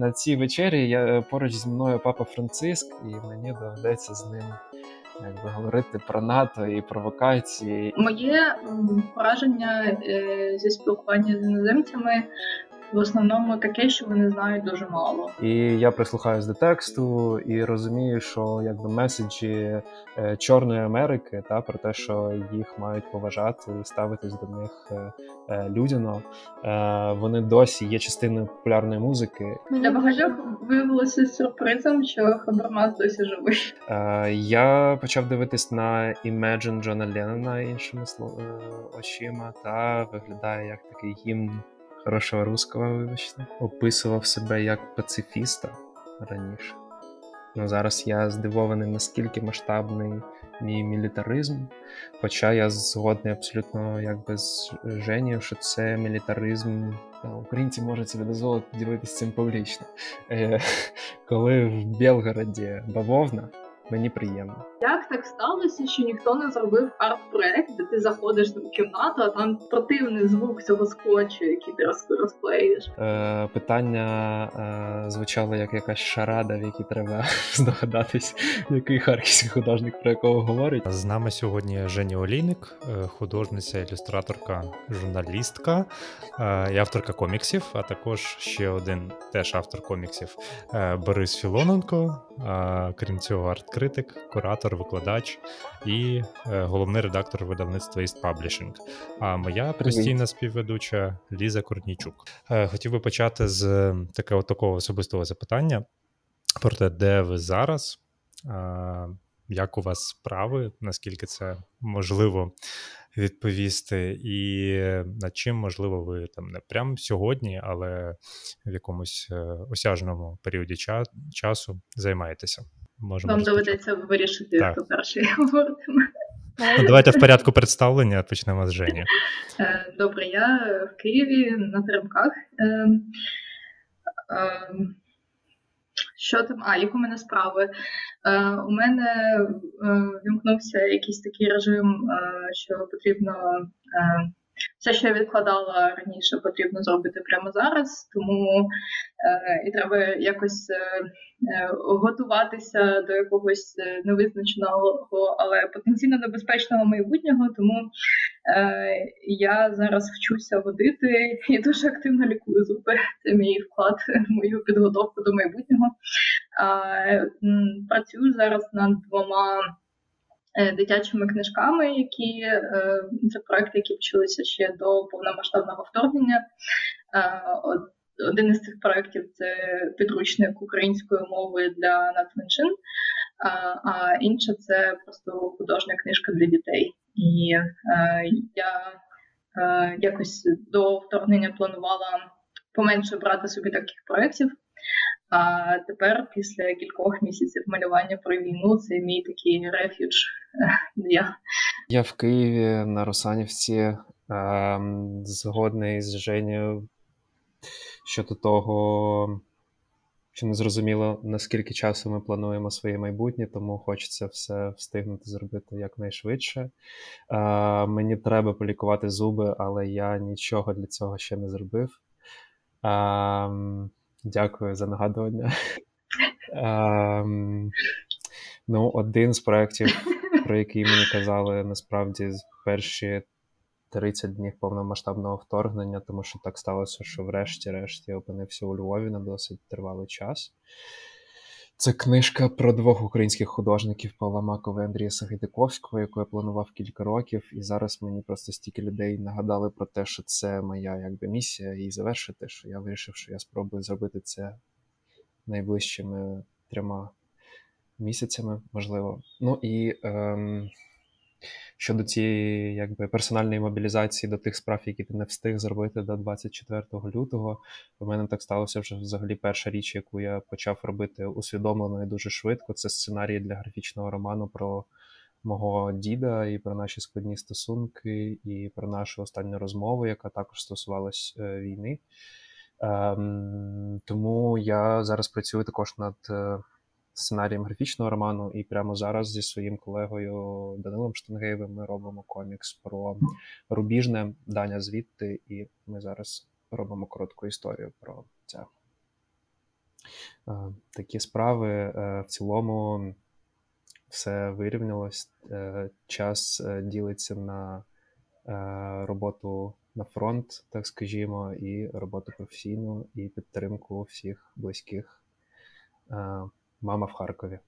на цій вечері я поруч зі мною папа Франциск, і мені доведеться з ним якби говорити про НАТО і провокації. Моє враження е, зі спілкування з іноземцями в основному таке, що вони знають дуже мало. І я прислухаюсь до тексту і розумію, що якби меседжі е, Чорної Америки та про те, що їх мають поважати і ставитись до них е, е, людяно, вони досі є частиною популярної музики. Для багатьох виявилося сюрпризом, що Хабармас досі живий. Я почав дивитись на Imagine Джона Леннона іншими слов- е, очима, та виглядає як такий гімн хорошого русского, вибачте. Описував себе як пацифіста раніше. Ну, зараз я здивований, наскільки масштабний мій мілітаризм. Хоча я згодний абсолютно якби з Женєю, що це мілітаризм. Та, Українці можуть собі дозволити ділитися цим публічно. Е, коли в Белгороді бавовна, мені приємно. Як так сталося, що ніхто не зробив арт-проект, де ти заходиш в кімнату, а там противний звук цього скотчу, який ти роз- розклеїш? Е, питання е, звучало як якась шарада, в якій треба здогадатись, який харківський художник про якого говорить. З нами сьогодні Женя Олійник, е, художниця, ілюстраторка, журналістка е, і авторка коміксів, а також ще один теж автор коміксів е, Борис Філоненко. е, Крім цього, арт-критик, куратор, викладач і е, головний редактор видавництва East Publishing. А моя постійна співведуча Ліза Корнійчук. Е, Хотів би почати з такого такого особистого запитання про те, де ви зараз. е, як у вас справи, наскільки це можливо відповісти, і над чим, можливо, ви там не прямо сьогодні, але в якомусь е, осяжному періоді часу займаєтеся? Можемо Вам розпочати. доведеться вирішити, Так. хто перший говоритиме. Ну, давайте в порядку представлення почнемо з Жені. Е, Добре, я в Києві на теремках. Е, е, Що там? А, як у мене справи? У мене вімкнувся якийсь такий режим, що потрібно все, що я відкладала раніше, потрібно зробити прямо зараз. Тому е, і треба якось е, е, готуватися до якогось е, невизначеного, але потенційно небезпечного майбутнього. Тому Е, я зараз вчуся водити і дуже активно лікую зуби. Це мій вклад в мою підготовку до майбутнього. Працюю зараз над двома дитячими книжками, які е, це проекти, які почалися ще до повномасштабного вторгнення. Е, Один із цих проєктів це підручник української мови для нацменшин, а, інша це просто художня книжка для дітей. І е, я е, якось до вторгнення планувала поменше брати собі таких проєктів. А тепер, після кількох місяців малювання про війну, це мій такий рефідж. Я Я в Києві на Русанівці ем, згодний з Женєю щодо того, що не зрозуміло, наскільки часу ми плануємо своє майбутнє, тому хочеться все встигнути зробити якнайшвидше. Е, мені треба полікувати зуби, але я нічого для цього ще не зробив. Ем, дякую за нагадування. Ем, ну, один з проєктів, про який мені казали насправді з перші 30 днів повномасштабного вторгнення, тому що так сталося, що врешті-решт я опинився у Львові на досить тривалий час. Це книжка про двох українських художників Павла Макова і Андрія Сагайдиковського, яку я планував кілька років, і зараз мені просто стільки людей нагадали про те, що це моя якби місія і завершити. Що я вирішив, що я спробую зробити це найближчими трьома місяцями, можливо. Ну і ем, щодо цієї якби персональної мобілізації до тих справ, які ти не встиг зробити до 24 лютого. У мене так сталося вже взагалі перша річ, яку я почав робити усвідомлено і дуже швидко. Це сценарій для графічного роману про мого діда і про наші складні стосунки, і про нашу останню розмову, яка також стосувалась е, війни. Ем, тому я зараз працюю також над е, сценарієм графічного роману, і прямо зараз зі своїм колегою Данилом Штангеєвим ми робимо комікс про рубіжне Даня звідти, і ми зараз робимо коротку історію про це. такі справи. В цілому все вирівнялось. Час ділиться на роботу на фронт, так скажімо, і роботу професійну, і підтримку всіх близьких. Мама в Харкові.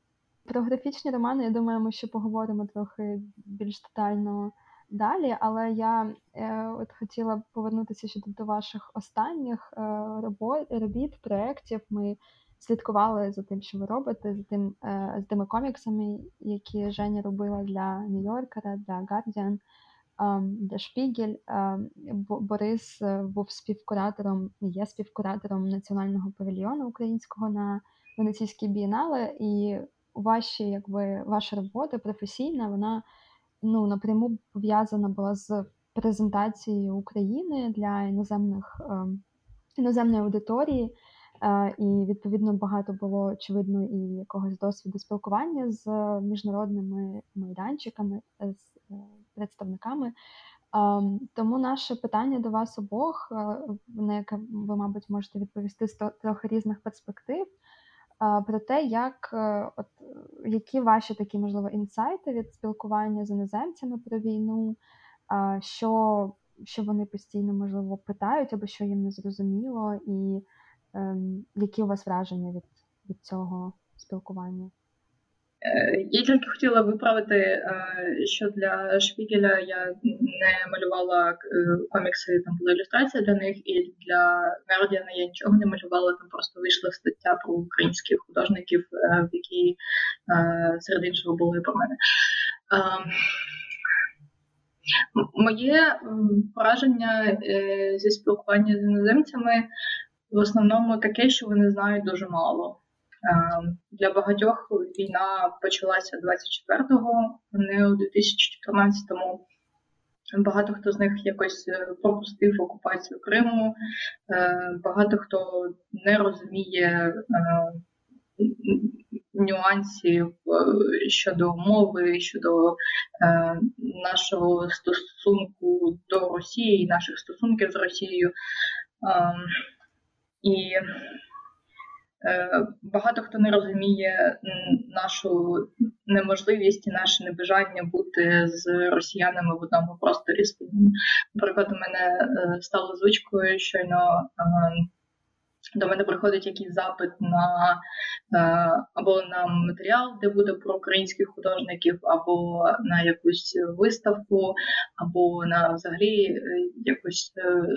Про графічні романи, я думаю, ми ще поговоримо трохи більш детально далі, але я е, от хотіла повернутися ще до ваших останніх е, робот, робіт, проєктів. Ми слідкували за тим, що ви робите, за тим, е, з тими коміксами, які Женя робила для Нью-Йоркера, для Guardian, е, для Шпігель. Е, Борис е, був співкуратором є співкуратором національного павільйону українського на Венеційській бієнале, і ваші, якби ваша робота професійна, вона ну напряму пов'язана була з презентацією України для іноземних е, іноземної аудиторії. Е, і відповідно багато було очевидно і якогось досвіду спілкування з міжнародними майданчиками, з е, представниками. Тому наше питання до вас обох, на яке ви, мабуть, можете відповісти з трохи різних перспектив про те, як е, от які ваші такі можливо інсайти від спілкування з іноземцями про війну, що що вони постійно можливо питають, або що їм не зрозуміло, і ем, які у вас враження від, від цього спілкування? Е, я тільки хотіла виправити, е, що для Шпігеля я не малювала е, комікси, там була ілюстрація для них, і для Guardian я нічого не малювала, там просто вийшла стаття про українських художників, в якій серед іншого були про мене. Моє враження зі спілкування з іноземцями в основному таке, що вони знають дуже мало. Ем, для багатьох війна почалася 24-го, вони у 2014-му. Багато хто з них якось е, пропустив окупацію Криму, е, багато хто не розуміє е, нюансів щодо мови, щодо нашого стосунку до Росії, наших стосунків з Росією. Ем, і Е, багато хто не розуміє нашу неможливість і наше небажання бути з росіянами в одному просторі. Наприклад, у мене е, стало звичкою щойно. Е, до мене приходить якийсь запит на або на матеріал, де буде про українських художників, або на якусь виставку, або на взагалі якусь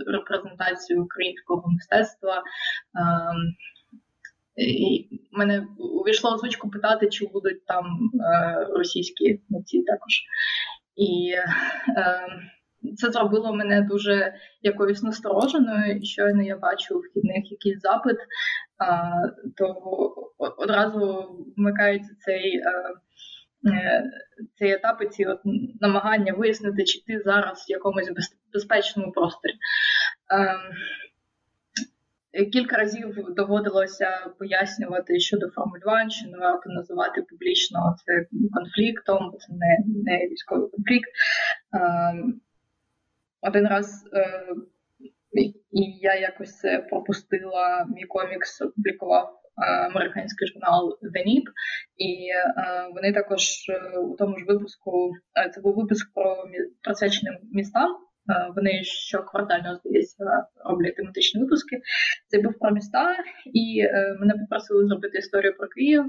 репрезентацію українського мистецтва. І мене увійшло в звичку питати, чи будуть там е, російські митці також. І е, це зробило мене дуже якоюсь настороженою, і щойно я бачу вхідних якийсь запит, е, то одразу вмикається цей. Е, е цей етап і ці от намагання вияснити, чи ти зараз в якомусь безпечному просторі. Ем, Кілька разів доводилося пояснювати щодо формулювань, що не варто називати публічно це конфліктом, це не не військовий конфлікт. Ем, один раз е, і я якось це пропустила. Мій комікс опублікував е, американський журнал The Nip, і е, вони також у тому ж випуску це був випуск про присвячений містам. Е, вони щоквартально, здається, роблять тематичні випуски. Це був про міста, і е, мене попросили зробити історію про Київ.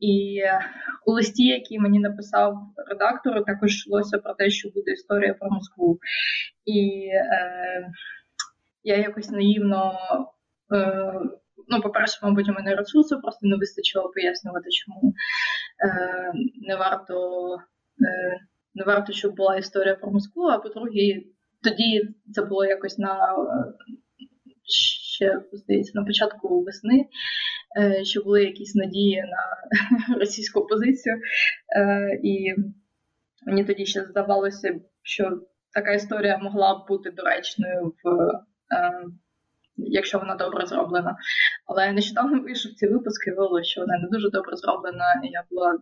І у листі, який мені написав редактор, також йшлося про те, що буде історія про Москву. І е, я якось наївно. Е, Ну, по-перше, мабуть, у мене ресурсу просто не вистачило пояснювати, чому е, не варто е, не варто, щоб була історія про Москву, а по-друге, тоді це було якось на ще здається на початку весни, е, що були якісь надії на російську позицію. Е, і мені тоді ще здавалося, що така історія могла б бути доречною в. Е, якщо вона добре зроблена. Але нещодавно вийшов ці випуски, виявилося, що вона не дуже добре зроблена. і Я була е,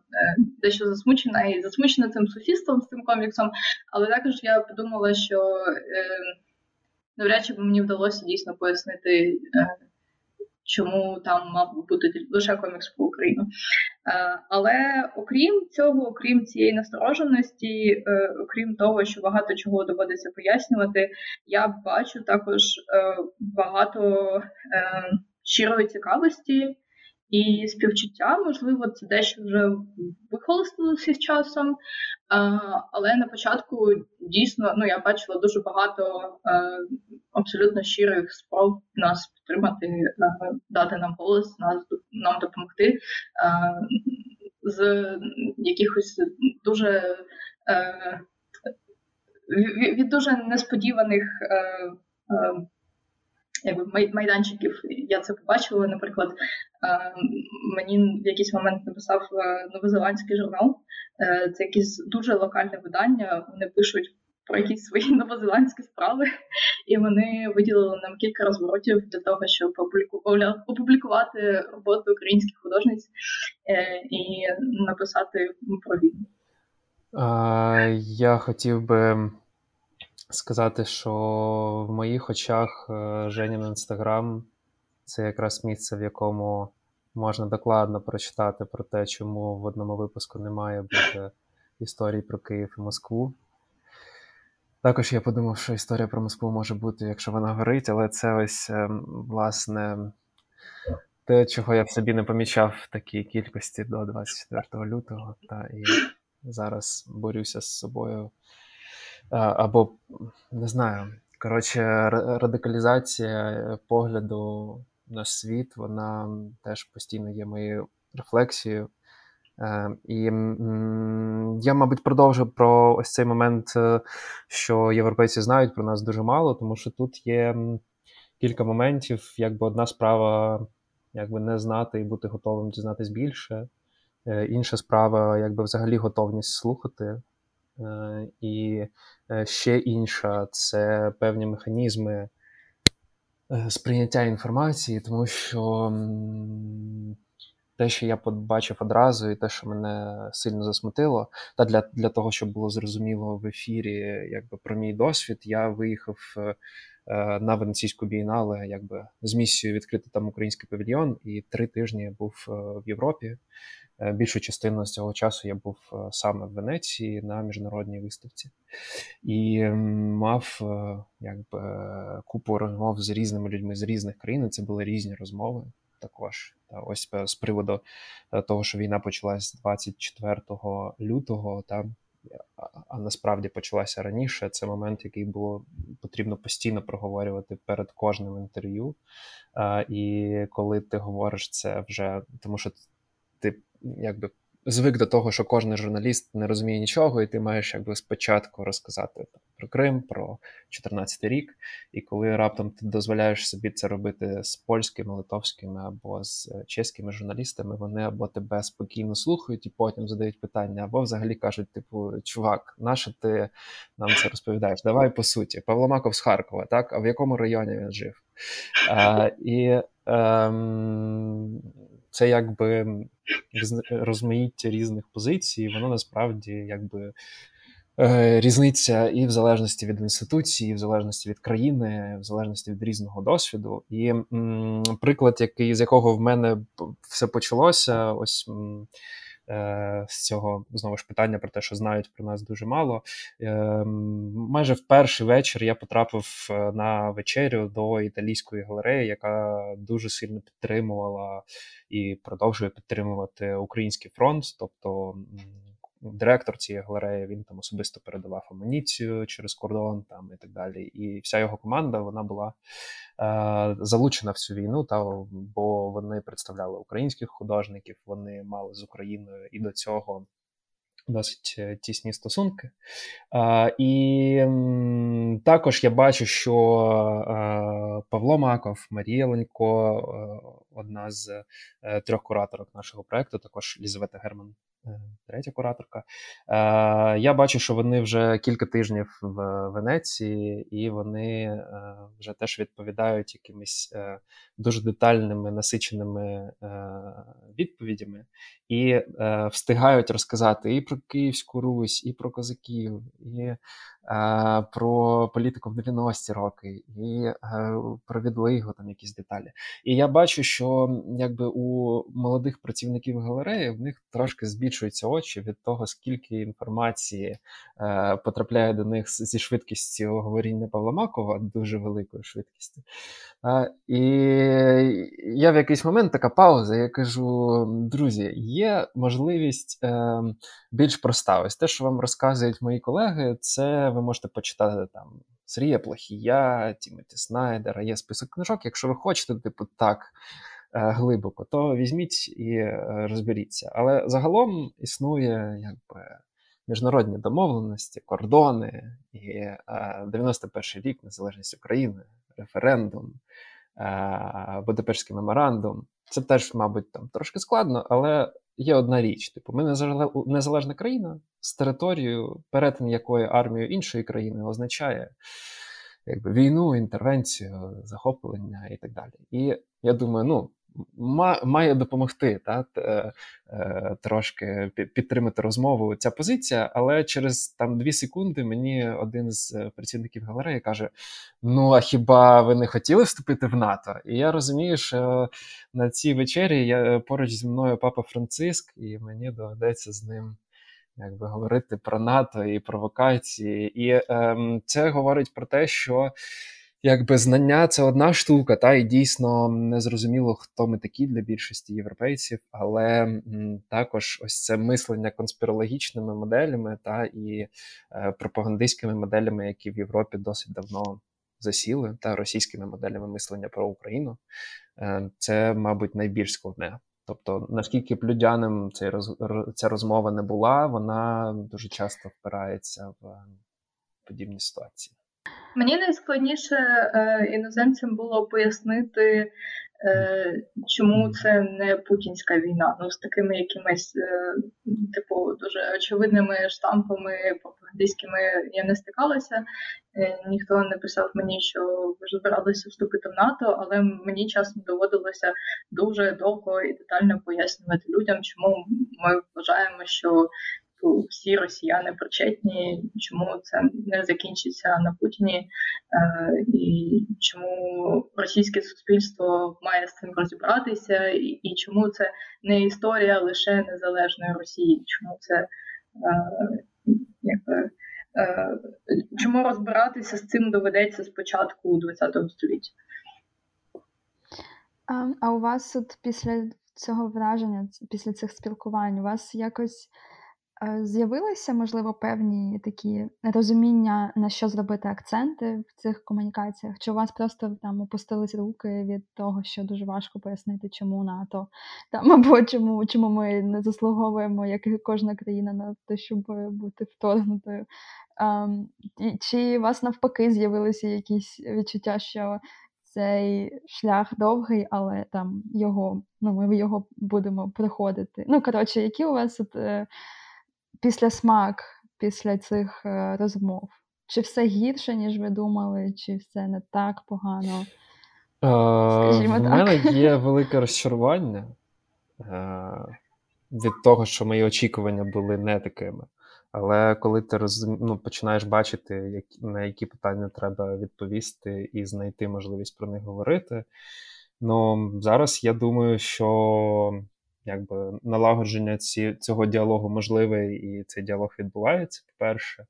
дещо засмучена і засмучена цим суфістом, з цим коміксом. Але також я подумала, що е, навряд чи б мені вдалося дійсно пояснити. Чому там мав бути лише комікс про Україну. Е, але окрім цього, окрім цієї настороженості, е, окрім того, що багато чого доводиться пояснювати, я бачу також е, багато щирої цікавості. І співчуття, можливо, це дещо вже вихолостилося з часом. Але на початку дійсно ну, я бачила дуже багато абсолютно щирих спроб нас підтримати, дати нам голос, нас нам допомогти з якихось дуже від дуже несподіваних якби майданчиків я це побачила. Наприклад, е, мені в якийсь момент написав е, новозеландський журнал. Е, це якесь дуже локальне видання. Вони пишуть про якісь свої новозеландські справи, і вони виділили нам кілька розворотів для того, щоб опублікувати роботи українських художниць і написати про війну. Я хотів би сказати, що в моїх очах е, Женін інстаграм це якраз місце, в якому можна докладно прочитати про те, чому в одному випуску не має бути історії про Київ і Москву. Також я подумав, що історія про Москву може бути, якщо вона горить, але це ось, е, власне, те, чого я в собі не помічав в такій кількості до 24 лютого, та і зараз борюся з собою або не знаю. Коротше, радикалізація погляду на світ, вона теж постійно є моєю рефлексією. Е, і я, мабуть, продовжу про ось цей момент, е, що європейці знають про нас дуже мало, тому що тут є кілька моментів, якби одна справа якби не знати і бути готовим дізнатись більше. Е, інша справа, якби взагалі готовність слухати. Е, і е, ще інша це певні механізми е, сприйняття інформації, тому що те, що я побачив одразу, і те, що мене сильно засмутило, та для для того, щоб було зрозуміло в ефірі якби про мій досвід, я виїхав на Венеційську бієнале якби з місією відкрити там український павільйон, і три тижні був в Європі. Е, більшу частину з цього часу я був е, саме в Венеції на міжнародній виставці і мав е, якби купу розмов з різними людьми з різних країн. Це були різні розмови. Також та ось з приводу того, що війна почалась 24 лютого, та а насправді почалася раніше. Це момент, який було потрібно постійно проговорювати перед кожним інтерв'ю. І коли ти говориш це вже, тому що ти якби звик до того, що кожен журналіст не розуміє нічого, і ти маєш якби спочатку розказати там, про Крим, про 14 рік. І коли раптом ти дозволяєш собі це робити з польськими, литовськими або з е, чеськими журналістами, вони або тебе спокійно слухають і потім задають питання, або взагалі кажуть: типу, чувак, наше ти нам це розповідаєш? Давай по суті, Павло Маков з Харкова, так? А в якому районі він жив? А, І ем, це якби розмаїття різних позицій, воно насправді якби. Е, різниця і в залежності від інституції, і в залежності від країни, в залежності від різного досвіду. І м, приклад, який з якого в мене все почалося, ось м, з цього знову ж питання про те, що знають про нас дуже мало. Е, майже в перший вечір я потрапив е, на вечерю до італійської галереї, яка дуже сильно підтримувала і продовжує підтримувати український фронт. тобто Директор цієї галереї він там особисто передавав амуніцію через кордон там і так далі. І вся його команда вона була Е, залучена в цю війну, та бо вони представляли українських художників, вони мали з Україною і до цього. Досить е, тісні стосунки. А, І м, також я бачу, що е, Павло Маков, Марія Ленько, одна з трьох кураторок нашого проекту, також Лізавета Герман Е, третя кураторка. Е, я бачу, що вони вже кілька тижнів в Венеції, і вони е, вже теж відповідають якимись дуже детальними насиченими відповідями і встигають розказати і про Київську Русь, і про козаків, і про політику в 90-ті роки, і про відлигу там якісь деталі. І я бачу, що якби у молодих працівників галереї в них трошки збільшуються очі від того, скільки інформації потрапляє до них зі швидкістю говоріння Павла Макова, дуже великою швидкістю. І я в якийсь момент така пауза. Я кажу: друзі, є можливість е, більш проста. Ось те, що вам розказують мої колеги, це ви можете почитати там Сергія Плохія, Тімоті Снайдера, є список книжок. Якщо ви хочете, типу, так е, глибоко, то візьміть і е, розберіться. Але загалом існує якби. Міжнародні домовленості, кордони і е, 91 рік незалежність України, референдум, е, Будапештський меморандум. Це теж, мабуть, там трошки складно, але є одна річ: типу, ми незалежна країна з територією, перетин якої армію іншої країни означає якби, війну, інтервенцію, захоплення і так далі. І я думаю, ну має допомогти та, е, трошки підтримати розмову ця позиція, але через там дві секунди мені один з працівників галереї каже: Ну, а хіба ви не хотіли вступити в НАТО? І я розумію, що на цій вечері я поруч зі мною папа Франциск, і мені доведеться з ним. Якби говорити про НАТО і провокації, і ем, це говорить про те, що якби знання це одна штука, та і дійсно незрозуміло, хто ми такі для більшості європейців, але м, також ось це мислення конспірологічними моделями та і е, пропагандистськими моделями, які в Європі досить давно засіли, та російськими моделями мислення про Україну. Е, це, мабуть, найбільш складне. Тобто, наскільки б людяним цей роз, ця розмова не була, вона дуже часто впирається в подібні ситуації. Мені найскладніше е, іноземцям було пояснити, е, чому це не путінська війна. Ну з такими якимись е, типу дуже очевидними штампами пропагандистськими я не стикалася. Ніхто не писав мені, що ви збиралися вступити в НАТО, але мені часом доводилося дуже довго і детально пояснювати людям, чому ми вважаємо, що всі росіяни причетні, чому це не закінчиться на Путіні, е, і чому російське суспільство має з цим розібратися, і чому це не історія лише незалежної Росії, чому це е, якби. Е, чому розбиратися з цим доведеться спочатку ХХ століття? А у вас от після цього враження, після цих спілкувань, у вас якось З'явилися, можливо, певні такі розуміння, на що зробити акценти в цих комунікаціях? Чи у вас просто там опустились руки від того, що дуже важко пояснити, чому НАТО там або чому чому ми не заслуговуємо, як і кожна країна, на те, щоб бути вторгнутою? А, Чи у вас навпаки з'явилися якісь відчуття, що цей шлях довгий, але там його, ну ми його будемо проходити? Ну коротше, які у вас от. Після смак після цих е, розмов? Чи все гірше, ніж ви думали, чи все не так погано? Е, Скажімо так. мене є велике розчарування е, від того, що мої очікування були не такими. Але коли ти роз... ну, починаєш бачити, які, на які питання треба відповісти і знайти можливість про них говорити, ну зараз я думаю, що якби налагодження ці, цього діалогу можливе, і цей діалог відбувається, по-перше.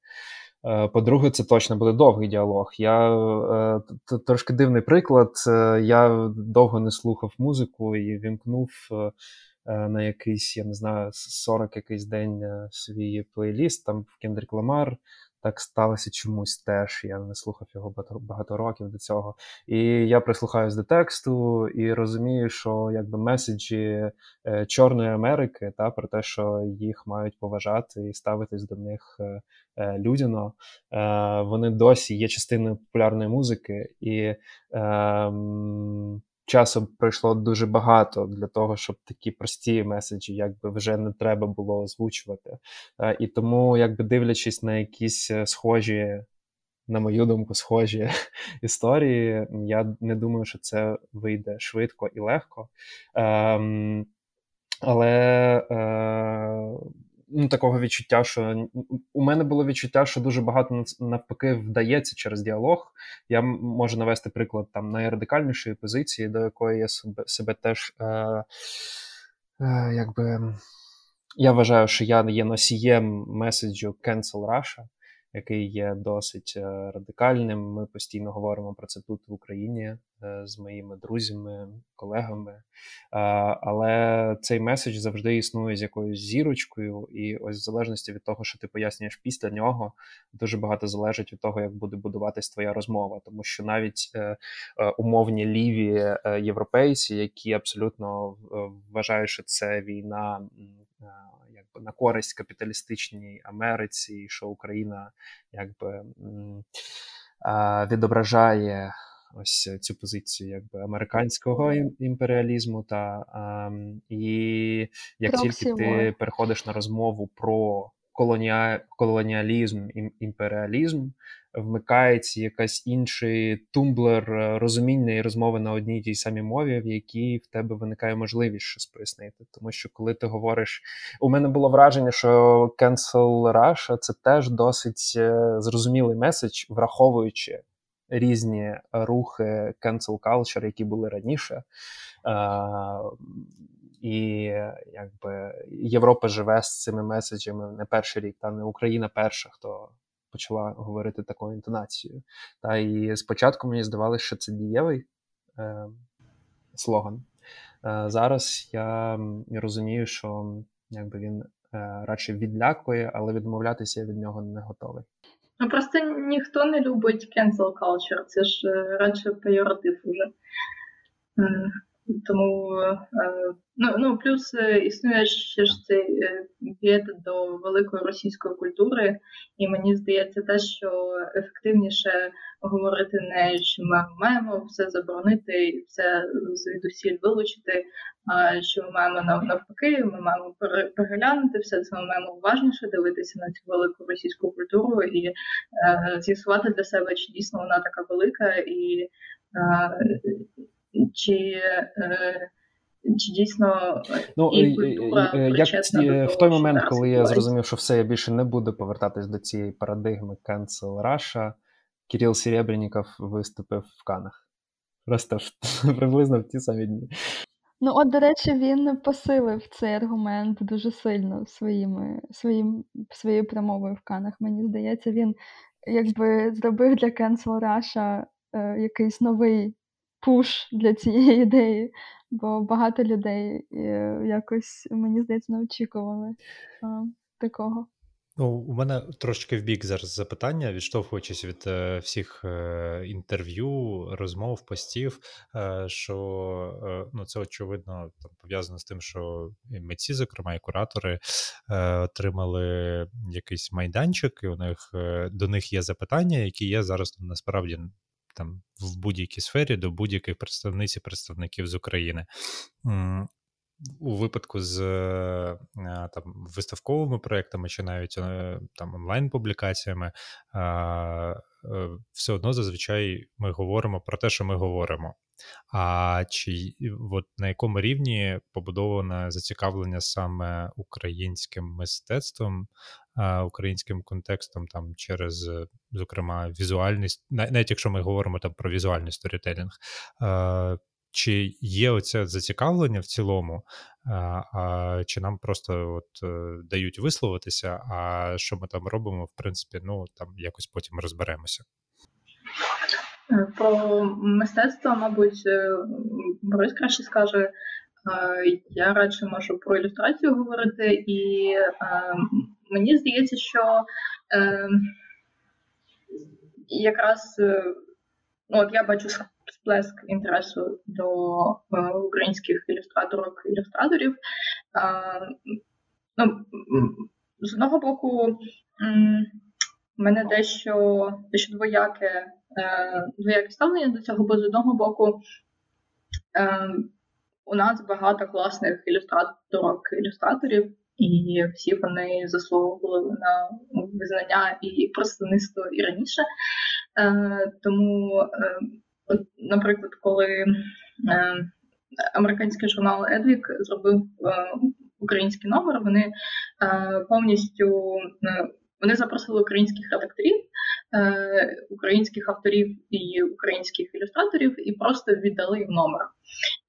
Е, по-друге, це точно буде довгий діалог. Я е, трошки дивний приклад. Е, я довго не слухав музику і вімкнув на якийсь, я не знаю, 40 якийсь день свій плейліст там в Кендрік Ламар так сталося чомусь теж. Я не слухав його багато, років до цього. І я прислухаюсь до тексту і розумію, що якби меседжі е, Чорної Америки та про те, що їх мають поважати і ставитись до них е, е, людяно, вони досі є частиною популярної музики і. Е, часу пройшло дуже багато для того, щоб такі прості меседжі якби вже не треба було озвучувати. Е, і тому, якби дивлячись на якісь е, схожі, на мою думку, схожі історії, я не думаю, що це вийде швидко і легко. Ем, але е, ну, такого відчуття, що у мене було відчуття, що дуже багато навпаки вдається через діалог. Я можу навести приклад там найрадикальнішої позиції, до якої я себе себе теж е, е, якби. Я вважаю, що я є носієм меседжу Cancel Russia який є досить е, радикальним. Ми постійно говоримо про це тут в Україні е, з моїми друзями, колегами. Але цей меседж завжди існує з якоюсь зірочкою, і ось в залежності від того, що ти пояснюєш після нього, дуже багато залежить від того, як буде будуватись твоя розмова, тому що навіть е, умовні ліві європейці, які абсолютно вважають, що це війна на користь капіталістичній Америці, що Україна якби відображає ось цю позицію якби американського імперіалізму. Та і як тільки ти переходиш на розмову про колоніалізм, імперіалізм, вмикається якась інший тумблер е, розуміння і розмови на одній тій самій мові, в якій в тебе виникає можливість щось пояснити. Тому що коли ти говориш, у мене було враження, що Cancel Russia — це теж досить е, зрозумілий меседж, враховуючи. Різні рухи cancel culture, які були раніше, і якби Європа живе з цими меседжами не перший рік, та не Україна перша, хто почала говорити такою інтонацією. Та і спочатку мені здавалося, що це дієвий е, слоган. Е, Зараз я розумію, що якби він е, радше відлякує, але відмовлятися я від нього не готовий. Ну просто ніхто не любить cancel culture, це ж е, радше пейоратив уже. Тому е, ну ну плюс е, існує ще ж цей п'єт до великої російської культури, і мені здається, те, що ефективніше говорити не що ми маємо все заборонити і все звідусіль вилучити. А що ми маємо навпаки, ми маємо переглянути все це. Ми маємо уважніше дивитися на цю велику російську культуру і е, з'ясувати для себе, чи дійсно вона така велика і. Е, чи е, чи дійсно ну, і культура як ці, в той момент, коли я зрозумів, що все, я більше не буду повертатись до цієї парадигми Cancel Russia, Кирил Серебренников виступив в Канах. Просто приблизно в ті самі дні. Ну, от, до речі, він посилив цей аргумент дуже сильно своїми, своїм, своєю промовою в Канах. Мені здається, він якби зробив для Cancel Russia е, якийсь новий пуш для цієї ідеї, бо багато людей е, якось, мені здається, не очікували такого. Ну, у мене трошки в бік зараз запитання, відштовхуючись від е, всіх е, інтерв'ю, розмов, постів, е, що е, ну, це очевидно там пов'язано з тим, що і митці, зокрема, і куратори е, отримали якийсь майданчик, і у них до них є запитання, які є зараз насправді там в будь-якій сфері до будь-яких представниць і представників з України. У випадку з е, там виставковими проектами чи навіть е, там онлайн-публікаціями, е, все одно зазвичай ми говоримо про те, що ми говоримо. А чи от на якому рівні побудоване зацікавлення саме українським мистецтвом, українським контекстом, там через, зокрема, візуальність, навіть якщо ми говоримо там про візуальний сторітелінг, чи є оце зацікавлення в цілому, а, чи нам просто от е, дають висловитися, а що ми там робимо, в принципі, ну там якось потім розберемося. Е, про мистецтво, мабуть, е, Борис краще скаже. Я радше можу про ілюстрацію говорити, і мені здається, що якраз ну, от я бачу сплеск інтересу до українських ілюстраторок і ілюстраторів. Ну, З одного боку, в мене дещо дещо двояке Е, двояке ставлення до цього, бо з одного боку е, у нас багато класних ілюстраторок ілюстраторів, і всі вони заслуговували на визнання і представництво і раніше. Е, тому, от, наприклад, коли американський журнал Едвік зробив український номер. Вони повністю вони запросили українських редакторів, е, українських авторів і українських ілюстраторів і просто віддали їм номер.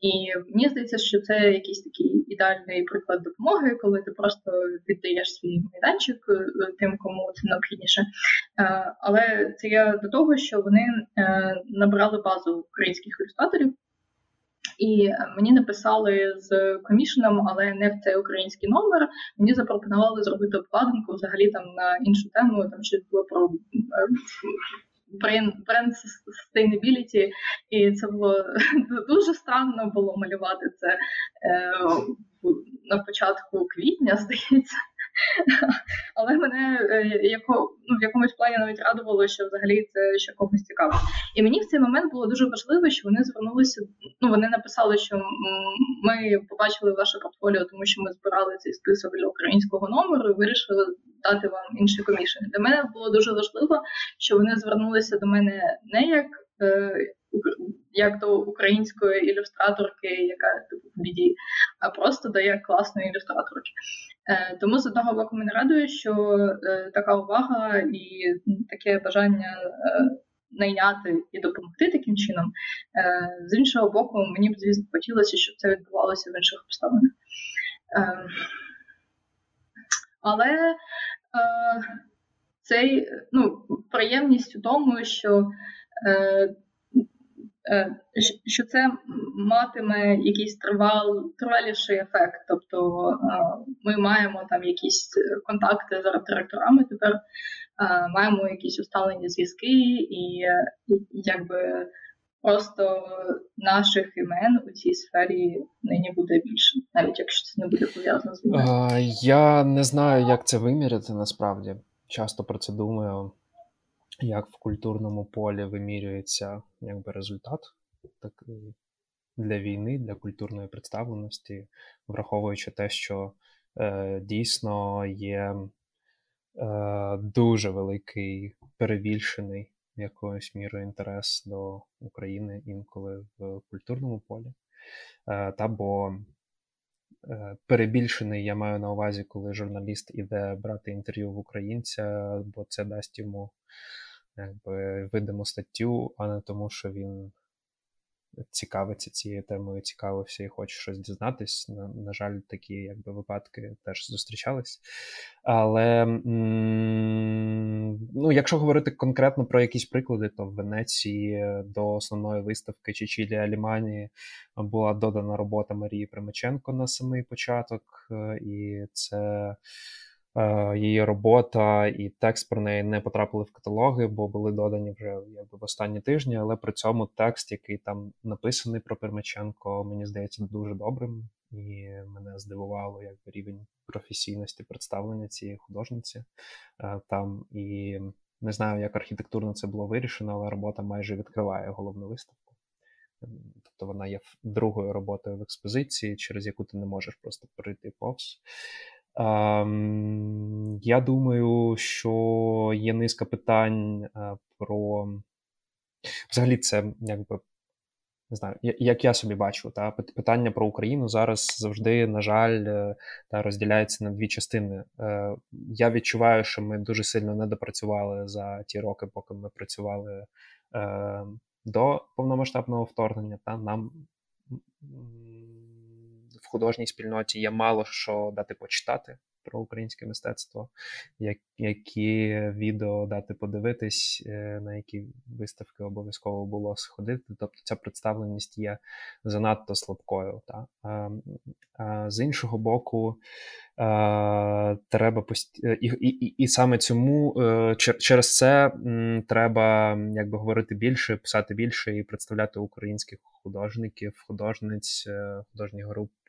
І мені здається, що це якийсь такий ідеальний приклад допомоги, коли ти просто віддаєш свій майданчик е, тим, кому це необхідніше. Е, але це я до того, що вони набрали базу українських ілюстраторів. І мені написали з комішеном, але не в цей український номер. Мені запропонували зробити обкладинку взагалі там на іншу тему. Там щось було про бренд sustainability, і це було дуже странно було малювати це е, на початку квітня, здається. Але мене е, яко, ну, в якомусь плані навіть радувало, що взагалі це ще когось цікаво. І мені в цей момент було дуже важливо, що вони звернулися. Ну вони написали, що ми побачили ваше портфоліо, тому що ми збирали цей список для українського номеру і вирішили дати вам інші комішені. Для мене було дуже важливо, що вони звернулися до мене не як. Як до української ілюстраторки, яка типу в біді, а просто до як класної ілюстраторки. Е, Тому з одного боку мене радує, що е, така увага і таке бажання е, найняти і допомогти таким чином. З іншого боку, мені б звісно хотілося, щоб це відбувалося в інших обставинах. Але цей ну, приємність у тому, що що це матиме якийсь тривал, триваліший ефект. Тобто е, ми маємо там якісь контакти з директорами тепер, е, маємо якісь усталені зв'язки, і якби просто наших імен у цій сфері нині буде більше, навіть якщо це не буде пов'язано з війною. Я не знаю, як це виміряти насправді. Часто про це думаю як в культурному полі вимірюється якби, результат так, для війни, для культурної представленості, враховуючи те, що е, дійсно є е, дуже великий перебільшений якоюсь мірою інтерес до України інколи в культурному полі. Е, та бо е, перебільшений я маю на увазі, коли журналіст іде брати інтерв'ю в українця, бо це дасть йому якби видимо статтю, а не тому, що він цікавиться цією темою, цікавився і хоче щось дізнатись. На, на жаль, такі якби випадки теж зустрічались. Але ну, якщо говорити конкретно про якісь приклади, то в Венеції до основної виставки Чичілі Алімані була додана робота Марії Примаченко на самий початок, е, і це. Е, її робота і текст про неї не потрапили в каталоги, бо були додані вже якби в останні тижні. Але при цьому текст, який там написаний про Пермиченко, мені здається дуже добрим, і мене здивувало якби рівень професійності представлення цієї художниці е, там. І не знаю, як архітектурно це було вирішено, але робота майже відкриває головну виставку. Тобто вона є другою роботою в експозиції, через яку ти не можеш просто пройти повз. Я думаю, що є низка питань е, про взагалі це якби. Не знаю, як я собі бачу, та питання про Україну зараз завжди, на жаль, е, та розділяється на дві частини. Е, я відчуваю, що ми дуже сильно не допрацювали за ті роки, поки ми працювали до повномасштабного вторгнення. Та нам художній спільноті є мало що дати почитати про українське мистецтво, які відео дати подивитись, е, на які виставки обов'язково було сходити. Тобто ця представленість є занадто слабкою. Та? А, а З іншого боку, а, треба пост... Е, і, і, і, саме цьому е, через це треба якби говорити більше, писати більше і представляти українських художників, художниць, художні групи,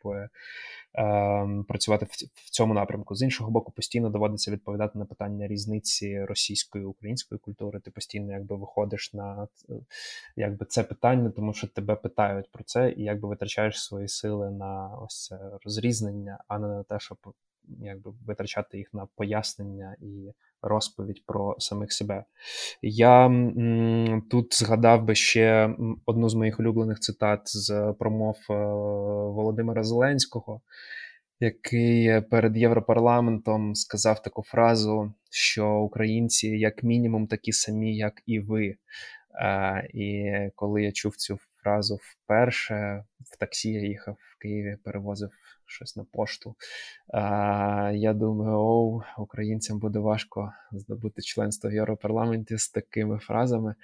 Ем, працювати в цьому напрямку. З іншого боку, постійно доводиться відповідати на питання різниці російської і української культури. Ти постійно якби виходиш на якби це питання, тому що тебе питають про це, і якби витрачаєш свої сили на ось це розрізнення, а не на те, щоб якби витрачати їх на пояснення і розповідь про самих себе. Я м, тут згадав би ще одну з моїх улюблених цитат з промов е, Володимира Зеленського, який перед Європарламентом сказав таку фразу, що українці як мінімум такі самі, як і ви. І коли я чув цю фразу вперше, в таксі я їхав в Києві, перевозив щось на пошту. А, Я думаю, оу, українцям буде важко здобути членство в Європарламенті з такими фразами.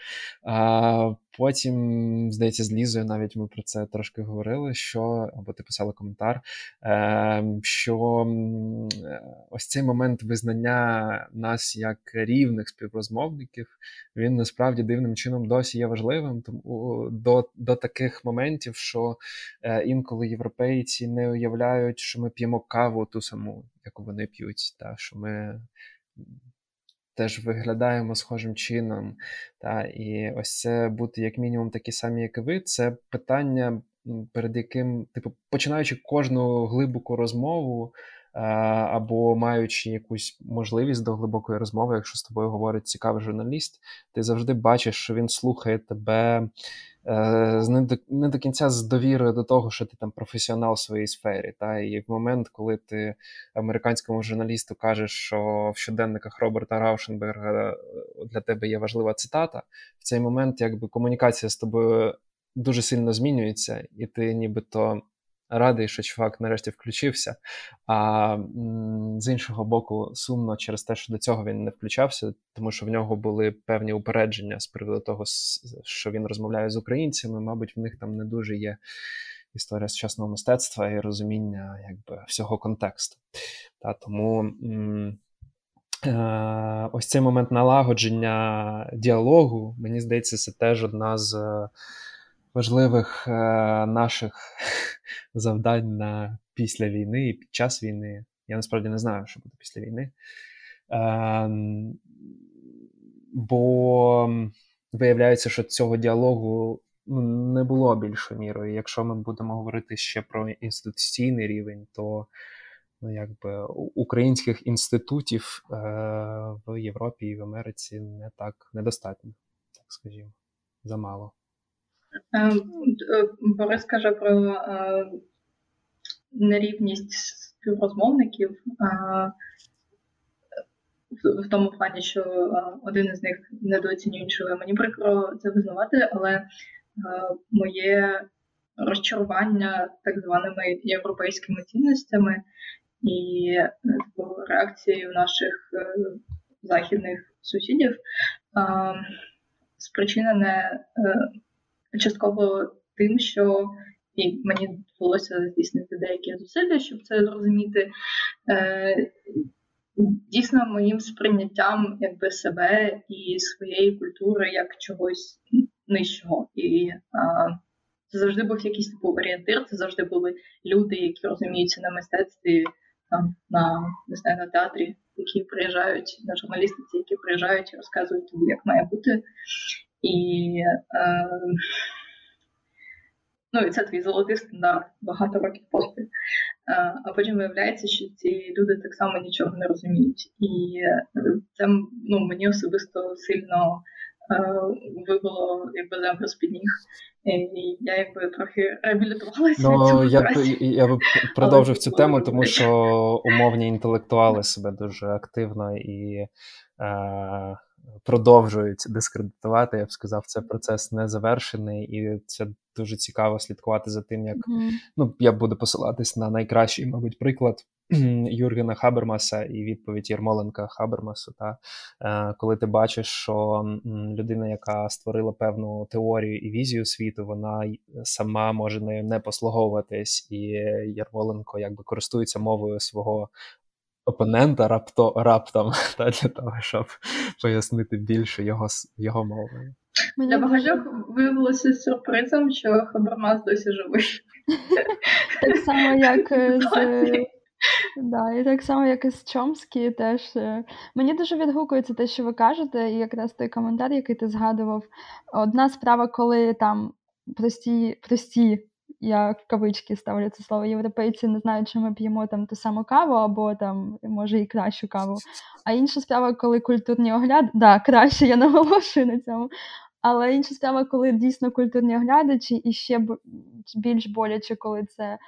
А Потім, здається, з Лізою навіть ми про це трошки говорили. Що або ти писала коментар, е, що ось цей момент визнання нас як рівних співрозмовників, він насправді дивним чином досі є важливим. Тому до, до таких моментів, що е, інколи європейці не уявляють, що ми п'ємо каву ту саму, яку вони п'ють, та що ми теж виглядаємо схожим чином. Та, І ось це бути як мінімум такі самі, як і ви, це питання, перед яким, типу, починаючи кожну глибоку розмову. Або маючи якусь можливість до глибокої розмови, якщо з тобою говорить цікавий журналіст, ти завжди бачиш, що він слухає тебе Е, не до, не до кінця з довірою до того, що ти там професіонал в своїй сфері. Та І в момент, коли ти американському журналісту кажеш, що в щоденниках Роберта Раушенберга е, для тебе є важлива цитата, в цей момент якби комунікація з тобою дуже сильно змінюється, і ти нібито радий, що чувак нарешті включився. А з іншого боку, сумно через те, що до цього він не включався, тому що в нього були певні упередження з приводу того, що він розмовляє з українцями. Мабуть, в них там не дуже є. Історія сучасного мистецтва і розуміння якби всього контексту. Та, Тому е- ось цей момент налагодження діалогу, мені здається, це теж одна з важливих е, наших завдань на після війни і під час війни. Я насправді не знаю, що буде після війни. Е, бо виявляється, що цього діалогу ну, не було більшою мірою. Якщо ми будемо говорити ще про інституційний рівень, то ну, якби українських інститутів е, в Європі і в Америці не так недостатньо, так скажімо, замало. Ем, е, Борис каже про е, нерівність співрозмовників е, в тому плані, що один із них недооцінює іншого. Мені прикро це визнавати, але моє розчарування так званими європейськими цінностями і типу, реакцією наших західних сусідів спричинене частково тим, що і мені довелося здійснити деякі зусилля, щоб це зрозуміти. Е, Дійсно, моїм сприйняттям якби себе і своєї культури як чогось нижчого. І а, це завжди був якийсь типу орієнтир, це завжди були люди, які розуміються на мистецтві, там на не знаю, на театрі, які приїжджають, на журналістиці, які приїжджають і розказують тобі, як має бути. І е, ну, і це твій золотий стандарт багато років поспіль. Е, а потім виявляється, що ці люди так само нічого не розуміють. І е, це ну, мені особисто сильно е, вибило якби землю з під ніг. І я якби трохи реабілітувалася. Ну, я я б продовжив цю тему, тому що умовні інтелектуали себе дуже активно і. Е, продовжують дискредитувати. Я б сказав, це процес не завершений, і це дуже цікаво слідкувати за тим, як mm-hmm. ну я буду посилатись на найкращий, мабуть, приклад. Юргена Хабермаса і відповідь Єрмоленка Хабермасу. Та е, коли ти бачиш, що людина, яка створила певну теорію і візію світу, вона сама може нею не послуговуватись, і Єрмоленко якби користується мовою свого опонента рапто, раптом та, для того, щоб пояснити більше його його мовою. Для багатьох виявилося сюрпризом, що Хабармас досі живий. Так само, як е, з. Да, і так само, як і з Чомскі, теж е, мені дуже відгукується те, що ви кажете, і якраз той коментар, який ти згадував. Одна справа, коли там прості прості я кавички ставлю це слово, європейці не знають, чи ми п'ємо там ту саму каву, або там, може, і кращу каву. А інша справа, коли культурні огляди, да, краще, я наголошую на цьому. Але інша справа, коли дійсно культурні оглядачі, і ще більш боляче, коли це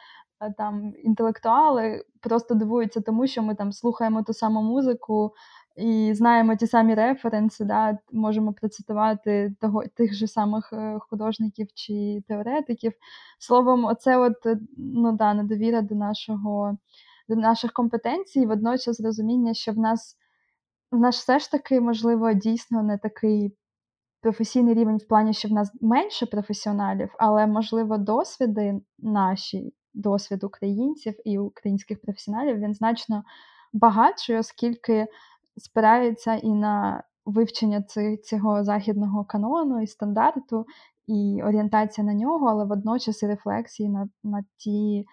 там інтелектуали просто дивуються тому, що ми там слухаємо ту саму музику і знаємо ті самі референси, да, можемо процитувати того, тих же самих е, художників чи теоретиків. Словом, оце от е, ну да, недовіра до нашого, до наших компетенцій, водночас розуміння, що в нас в нас все ж таки, можливо, дійсно не такий професійний рівень в плані, що в нас менше професіоналів, але, можливо, досвіди наші, досвід українців і українських професіоналів, він значно багатший, оскільки спирається і на вивчення цього західного канону і стандарту, і орієнтація на нього, але водночас і рефлексії на, на ті.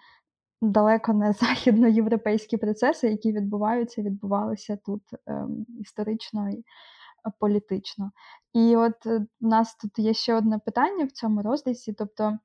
Далеко не західноєвропейські процеси, які відбуваються, відбувалися тут ем, історично і політично. І от е, у нас тут є ще одне питання в цьому розділі, тобто.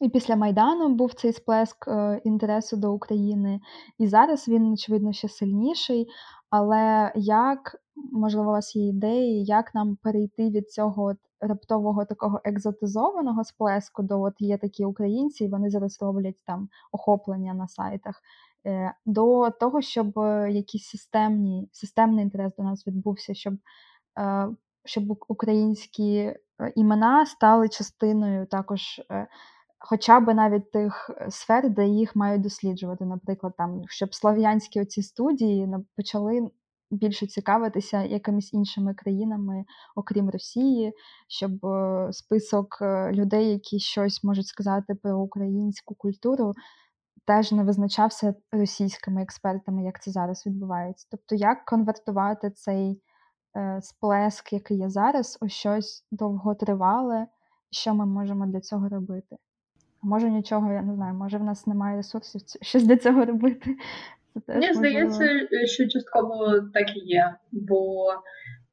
І після Майдану був цей сплеск е, інтересу до України, і зараз він, очевидно, ще сильніший. Але як, можливо, у вас є ідеї, як нам перейти від цього от раптового такого екзотизованого сплеску до от є такі українці, і вони зараз роблять там охоплення на сайтах, е, до того, щоб якийсь системні, системний інтерес до нас відбувся, щоб Е, щоб українські е, імена стали частиною також, е, хоча б навіть тих сфер, де їх мають досліджувати. Наприклад, там, щоб слов'янські оці студії почали більше цікавитися якимись іншими країнами, окрім Росії, щоб список людей, які щось можуть сказати про українську культуру. Теж не визначався російськими експертами, як це зараз відбувається. Тобто, як конвертувати цей Е, сплеск, який є зараз, у щось довготривале, що ми можемо для цього робити. Може нічого, я не знаю, може в нас немає ресурсів щось для цього робити. Це Мені здається, що частково так і є, бо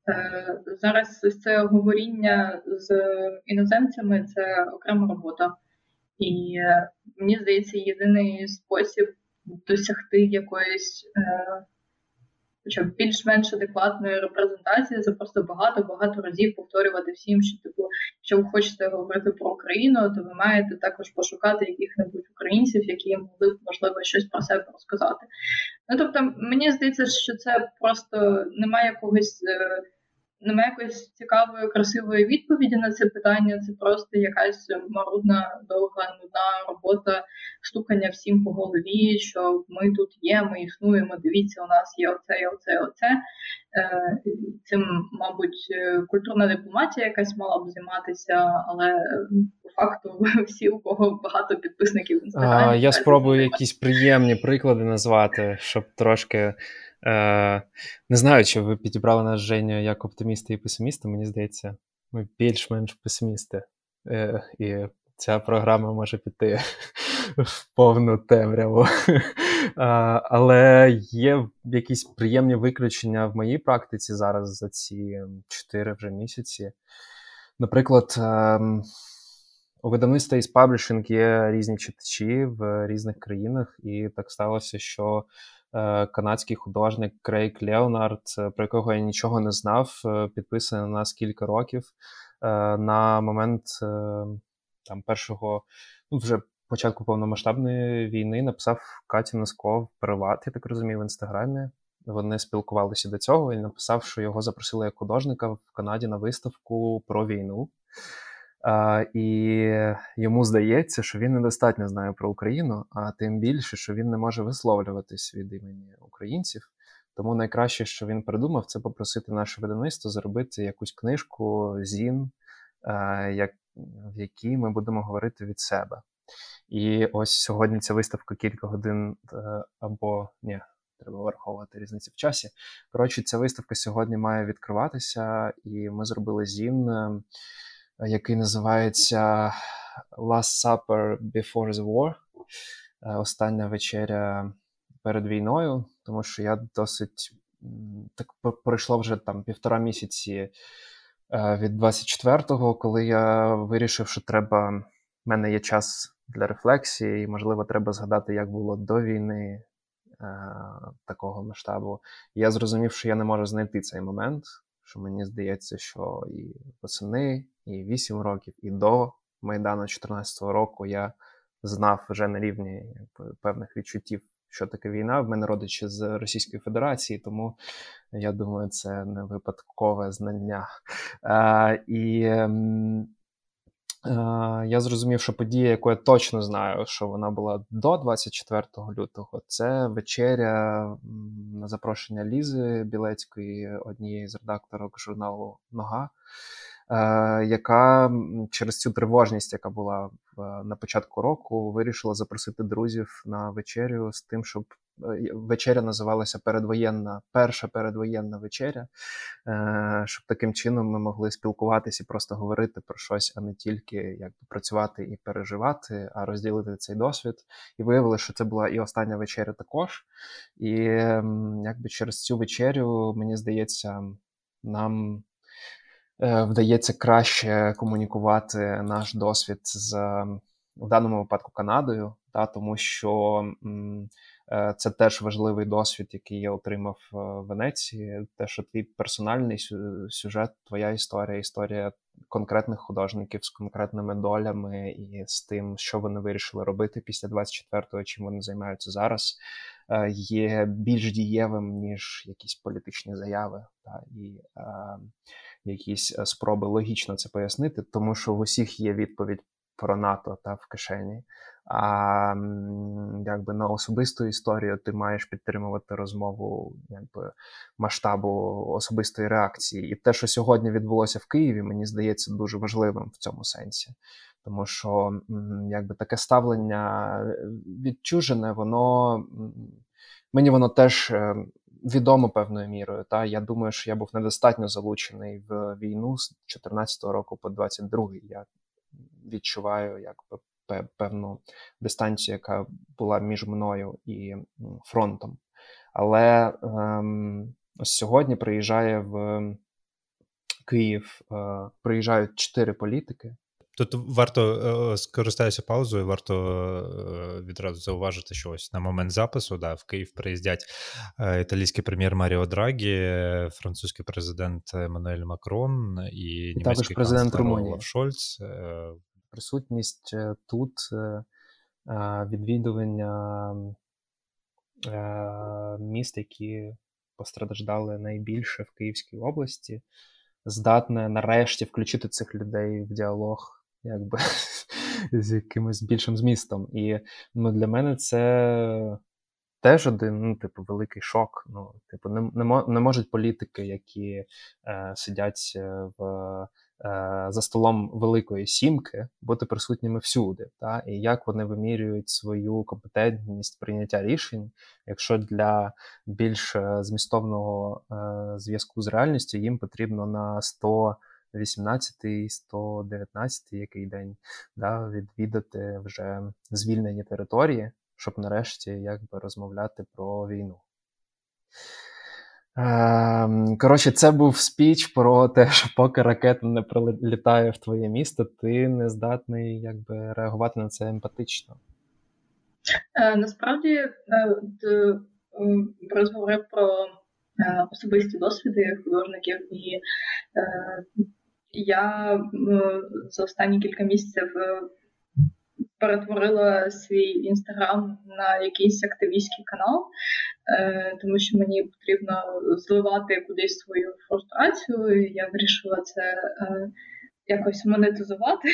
е, зараз це говоріння з іноземцями це окрема робота. І е, мені здається, єдиний спосіб досягти якоїсь. Е, хоча б більш-менш адекватної репрезентації, це просто багато-багато разів повторювати всім, що типу, якщо ви хочете говорити про Україну, то ви маєте також пошукати яких-небудь українців, які могли б можливо щось про себе розказати. Ну тобто, мені здається, що це просто немає якогось. Е, немає якоїсь цікавої, красивої відповіді на це питання. Це просто якась марудна, довга, нудна робота, стукання всім по голові, що ми тут є, ми існуємо. Дивіться, у нас є оце, і оце, і оце. Е, цим, мабуть, культурна дипломатія якась мала б займатися, але по факту всі, у кого багато підписників в інстаграмі. Я спробую якісь приємні приклади назвати, щоб трошки. Е, Не знаю, чи ви підібрали нас Женю як оптимісти і песимісти. Мені здається, ми більш-менш песимісти. Е, І ця програма може піти в повну темряву. Але є якісь приємні виключення в моїй практиці зараз за ці 4 вже місяці. Наприклад, ем, у видавництва IST Publishing є різні читачі в різних країнах, і так сталося, що канадський художник Крейг Леонард, е, про якого я нічого не знав, е, підписаний на нас кілька років. На момент там першого, ну вже початку повномасштабної війни написав Каті Носков приват, я так розумію, в інстаграмі. Вони спілкувалися до цього і написав, що його запросили як художника в Канаді на виставку про війну. І йому здається, що він недостатньо знає про Україну, а тим більше, що він не може висловлюватись від імені українців. Тому найкраще, що він придумав, це попросити наше видавництво зробити якусь книжку зін, як, в якій ми будемо говорити від себе. І ось сьогодні ця виставка кілька годин е, або ні, треба враховувати різниці в часі. Коротше, ця виставка сьогодні має відкриватися, і ми зробили зін який називається Last Supper Before the War. Е, остання вечеря перед війною, тому що я досить так пройшло вже там півтора місяці е, від 24-го, коли я вирішив, що треба. в мене є час для рефлексії, і, можливо, треба згадати, як було до війни е, такого масштабу. Я зрозумів, що я не можу знайти цей момент, що мені здається, що і восени, і 8 років, і до Майдану 14-го року я знав вже на рівні певних відчуттів, що таке війна. В мене родичі з Російської Федерації, тому я думаю, це не випадкове знання. А, І ем, Е, я зрозумів, що подія, яку я точно знаю, що вона була до 24 лютого, це вечеря на запрошення Лізи Білецької, однієї з редакторок журналу Нога, е, яка через цю тривожність, яка була на початку року, вирішила запросити друзів на вечерю з тим, щоб Е, вечеря називалася передвоєнна, перша передвоєнна вечеря, е, щоб таким чином ми могли спілкуватися і просто говорити про щось, а не тільки якби працювати і переживати, а розділити цей досвід. І виявили, що це була і остання вечеря також. І якби через цю вечерю, мені здається, нам. Е, вдається краще комунікувати наш досвід з в даному випадку Канадою, та тому що Е, це теж важливий досвід, який я отримав е, в Венеції. Те, що твій персональний сюжет, твоя історія, історія конкретних художників з конкретними долями і з тим, що вони вирішили робити після 24-го, чим вони займаються зараз, є більш дієвим ніж якісь політичні заяви та і е, якісь спроби логічно це пояснити, тому що в усіх є відповідь про НАТО та в кишені. А якби на особисту історію ти маєш підтримувати розмову якби масштабу особистої реакції. І те, що сьогодні відбулося в Києві, мені здається дуже важливим в цьому сенсі. Тому що якби таке ставлення відчужене, воно мені воно теж е, відомо певною мірою. Та Я думаю, що я був недостатньо залучений в війну з 14 року по 22 Я відчуваю якби певну дистанцію, яка була між мною і фронтом. Але ем, ось сьогодні приїжджає в Київ, е, приїжджають чотири політики. Тут варто е, скористаюся паузою, варто е, відразу зауважити, що ось на момент запису да, в Київ приїздять італійський прем'єр Маріо Драгі, французький президент Еммануель Макрон і німецький президент Румунії. Шольц присутність е, тут, е, е, відвідування міст, які постраждали найбільше в Київській області, здатне нарешті включити цих людей в діалог, якби з якимось більшим змістом. І ну, для мене це. Теж один, ну, типу, великий шок. Ну, типу, не не, не можуть політики, які е, сидять в Е, за столом Великої Сімки бути присутніми всюди, та і як вони вимірюють свою компетентність прийняття рішень, якщо для більш е, змістовного е, зв'язку з реальністю їм потрібно на 118 119 який день да, відвідати вже звільнені території, щоб нарешті якби розмовляти про війну. Ем, коротше, це був спіч про те, що поки ракета не прилітає в твоє місто, ти не здатний якби реагувати на це емпатично. Е, насправді е, ти розговорив про е, особисті досвіди художників, і я за останні кілька місяців перетворила свій інстаграм на якийсь активістський канал, е, тому що мені потрібно зливати кудись свою фрустрацію. Я вирішила це е, якось монетизувати.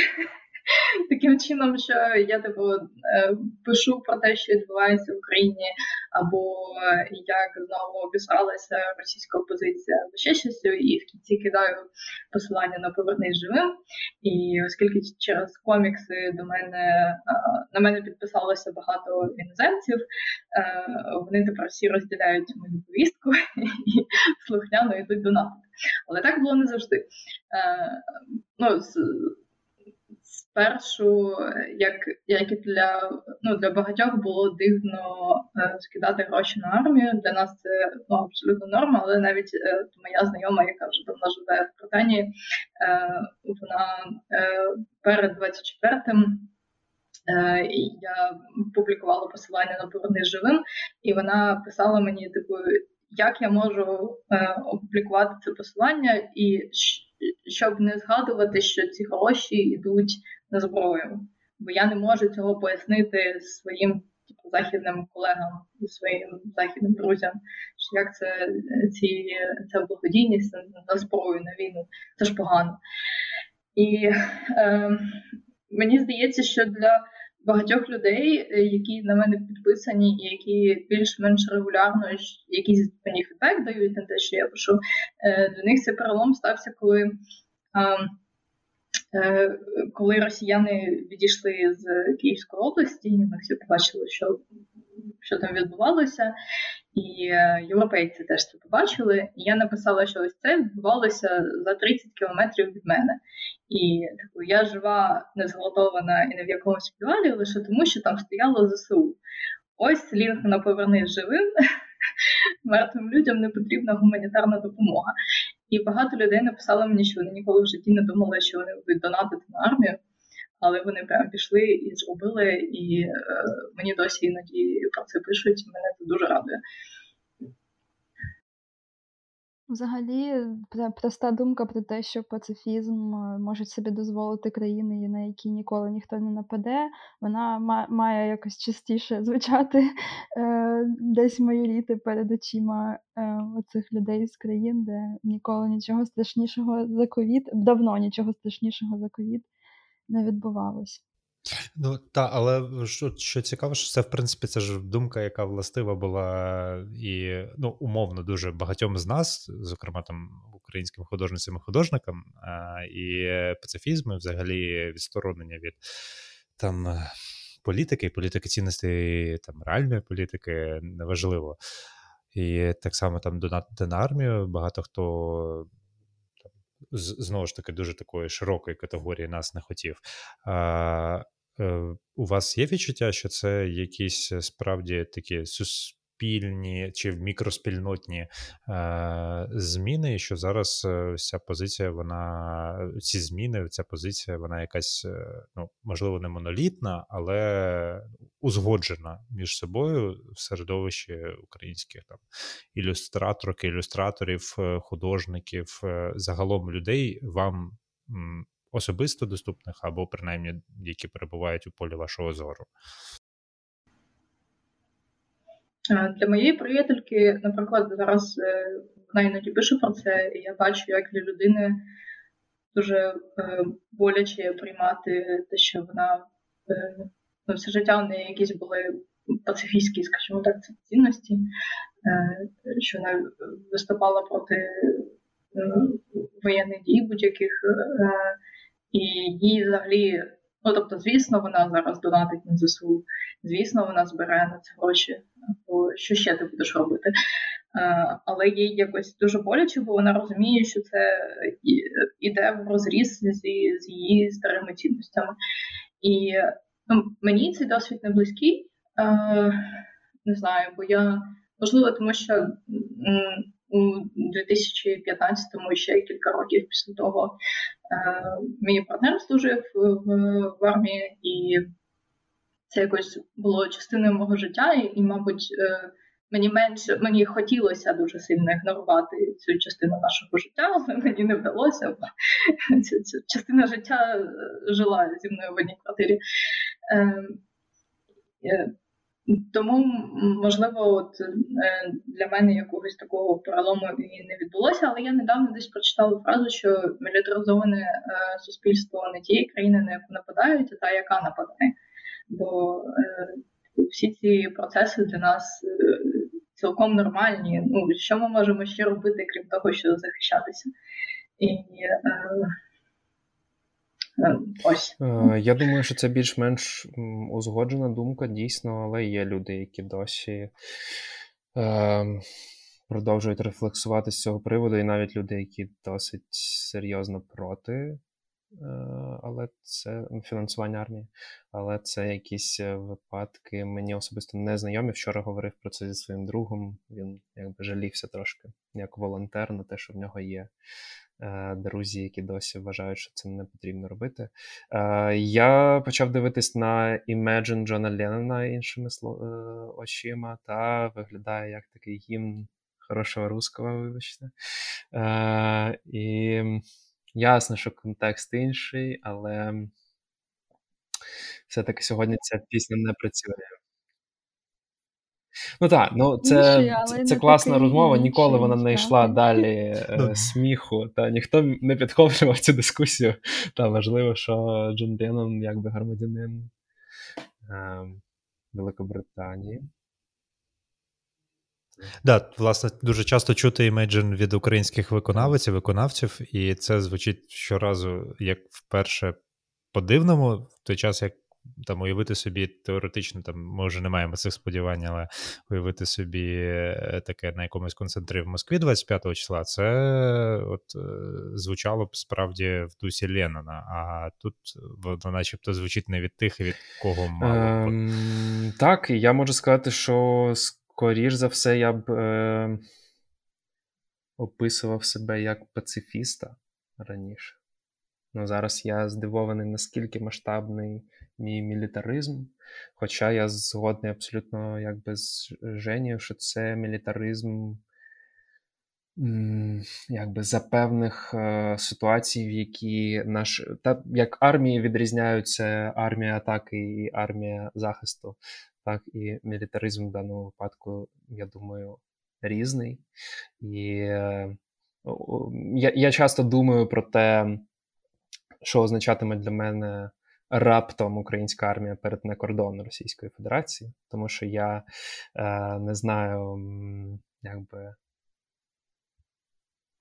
Таким чином, що я типу е, пишу про те, що відбувається в Україні, або як знову обісралася російська опозиція або ще щось, і в кінці кидаю посилання на повернись живим. І оскільки через комікси до мене е, на мене підписалося багато іноземців, е, вони тепер всі розділяють мою повістку і слухняно йдуть до напад. Але так було не завжди. Ну, спершу, як як і для ну, для багатьох було дивно е, скидати гроші на армію. Для нас це ну, абсолютно норма, але навіть е, моя знайома, яка вже давно живе в Британії, е, вона е, перед 24-м е, я публікувала посилання на поверни живим, і вона писала мені, типу, як я можу е, опублікувати це посилання і щоб не згадувати, що ці гроші йдуть зброю. бо я не можу цього пояснити своїм типу, західним колегам і своїм західним друзям, що як це ці ця благодійність на зброю на війну, це ж погано. І е, мені здається, що для багатьох людей, які на мене підписані, і які більш-менш регулярно якийсь мені фідбек дають на те, що я пишу, е, для них цей перелом стався, коли. Е, коли росіяни відійшли з Київської області, ми всі побачили, що що там відбувалося, і європейці теж це побачили. І я написала, що ось це відбувалося за 30 кілометрів від мене. І таку я жива, не зголодована і не в якомусь підвалі, лише тому, що там стояло ЗСУ. Ось лінк на повернись живим. Мертвим людям не потрібна гуманітарна допомога. І багато людей написали мені, що вони ніколи в житті не думали, що вони будуть донатити на армію, але вони прям пішли і зробили. І е, мені досі іноді про це пишуть. Мене це дуже радує. Взагалі, проста думка про те, що пацифізм е, можуть собі дозволити країни, на які ніколи ніхто не нападе, вона має якось частіше звучати е, десь майоріти перед очима е, оцих людей з країн, де ніколи нічого страшнішого за ковід, давно нічого страшнішого за ковід не відбувалось. Ну так, але що що цікаво, що це в принципі це ж думка, яка властива була і ну, умовно дуже багатьом з нас, зокрема там українським художницям і художникам, а, і пацифізм, і взагалі відсторонення від там політики, політики цінностей там реальної політики неважливо. І так само там донатити на армію. Багато хто знову ж таки дуже такої широкої категорії нас не хотів. А, У вас є відчуття, що це якісь е, справді такі суспільні чи мікроспільнотні е, зміни, і що зараз е, ця позиція, вона ці зміни, ця позиція, вона якась ну можливо не монолітна, але узгоджена між собою в середовищі українських там ілюстраторок, ілюстраторів, художників, загалом людей вам. Особисто доступних або принаймні які перебувають у полі вашого зору. Е, для моєї приятельки, наприклад, зараз е, вона іноді пише про це, і я бачу, як для людини дуже е, боляче приймати те, що вона ну, все життя в неї якісь були пацифістські, скажімо так, цінності, що вона виступала проти воєнних дій будь-яких, і їй взагалі. Ну, тобто, звісно, вона зараз донатить на ЗСУ, звісно, вона збирає на це гроші, бо що ще ти будеш робити? Але їй якось дуже боляче, бо вона розуміє, що це іде в розріз з її старими цінностями. І ну, мені цей досвід не близький, не знаю, бо я можливо, тому що у 2015-му ще кілька років після того е, мій партнер служив в, армії, і це якось було частиною мого життя, і, мабуть, е, мені менше мені хотілося дуже сильно ігнорувати цю частину нашого життя, але мені не вдалося. Ця, ця частина життя е, жила зі мною в одній квартирі. Тому, можливо, от е, для мене якогось такого перелому і не відбулося, але я недавно десь прочитала фразу, що мілітаризоване е, суспільство не тієї країни, на яку нападають, а та, яка нападає. Бо е, всі ці процеси для нас цілком нормальні. Ну, Що ми можемо ще робити, крім того, що захищатися? І ось. Е, я думаю, що це більш-менш узгоджена думка, дійсно, але є люди, які досі е, продовжують рефлексувати з цього приводу, і навіть люди, які досить серйозно проти. Е, але це фінансування армії, але це якісь випадки мені особисто не знайомі. Вчора говорив про це зі своїм другом. Він якби жалівся трошки як волонтер на те, що в нього є Е, друзі, які досі вважають, що це не потрібно робити. Е, я почав дивитись на Imagine Джона Леннона іншими е, очима, та виглядає як такий гімн хорошого русского, вибачте. І ясно, що контекст інший, але все-таки сьогодні ця пісня не працює. Ну так, ну це це, це класна розмова. Ніколи вона не йшла далі е, ну. сміху, та ніхто не підхоплював цю дискусію. Та важливо, що Джон Леннон якби громадянин е, Великобританії. Да, власне, дуже часто чути Imagine від українських виконавців, виконавців, і це звучить щоразу як вперше по-дивному, в той час, як там уявити собі теоретично, там ми вже не маємо цих сподівань, але уявити собі е, таке на якомусь концентрі в Москві 25 числа, це от е, звучало б справді в дусі Леннона, а тут воно начебто звучить не від тих, від кого мало. Ем, Так, я можу сказати, що скоріш за все я б е, описував себе як пацифіста раніше. Ну, Зараз я здивований, наскільки масштабний мій мілітаризм. Хоча я згодний абсолютно якби з Женєю, що це мілітаризм якби за певних е, ситуацій, в які наш та як армії відрізняються армія атаки і армія захисту, так і мілітаризм в даному випадку, я думаю, різний. І е, я, я часто думаю про те, що означатиме для мене раптом українська армія перетне кордон Російської Федерації, тому що я е, не знаю, якби.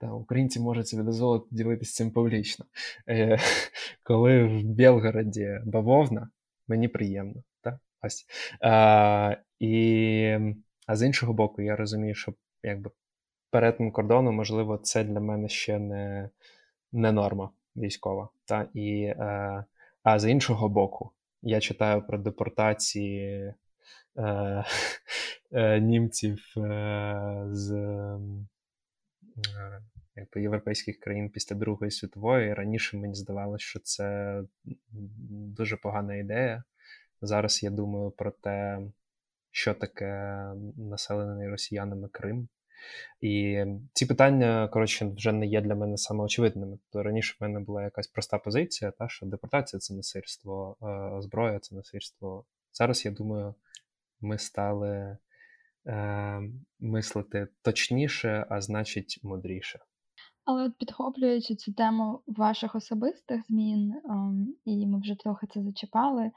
Та, українці можуть собі дозволити ділитися цим публічно. Е, Коли в Білгороді бавовна, мені приємно. Та? Ось. Е, і, А з іншого боку, я розумію, що якби перетин кордону, можливо, це для мене ще не не норма військова. Та? І е, а з іншого боку, я читаю про депортації е, е, німців е, з е, якби, європейських країн після Другої світової. Раніше мені здавалося, що це дуже погана ідея. Зараз я думаю про те, що таке населений росіянами Крим. І ці питання, коротше, вже не є для мене самоочевидними. Тобто раніше в мене була якась проста позиція, та, що депортація це насильство, зброя це насильство. Зараз я думаю, ми стали е, мислити точніше, а значить, мудріше. Але от підхоплюючи цю тему ваших особистих змін, ем, і ми вже трохи це зачіпали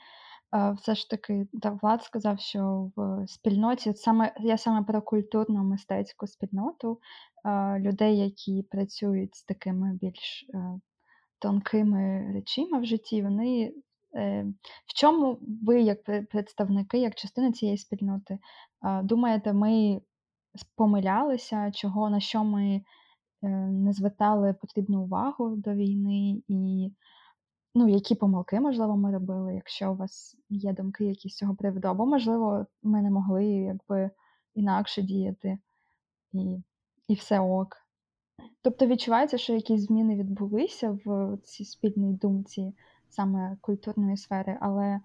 все ж таки так Влад сказав, що в спільноті саме я саме про культурну мистецьку спільноту людей, які працюють з такими більш е, тонкими речима в житті, вони е, в чому ви, як представники, як частина цієї спільноти, думаєте, ми помилялися, чого на що ми е, не звертали потрібну увагу до війни і Ну, які помилки, можливо, ми робили, якщо у вас є думки якісь цього приводу, або, можливо, ми не могли якби інакше діяти, і і все ок. Тобто відчувається, що якісь зміни відбулися в цій спільній думці саме культурної сфери, але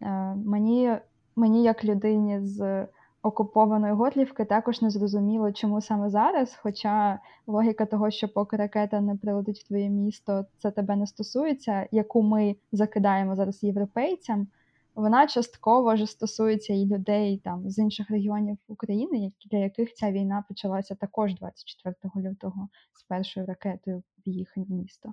е, мені, мені, як людині з окупованої Готлівки також не зрозуміло, чому саме зараз. Хоча логіка того, що поки ракета не прилетить в твоє місто, це тебе не стосується, яку ми закидаємо зараз європейцям, вона частково вже стосується і людей там з інших регіонів України, для яких ця війна почалася також 24 лютого з першою ракетою в їхнє місто.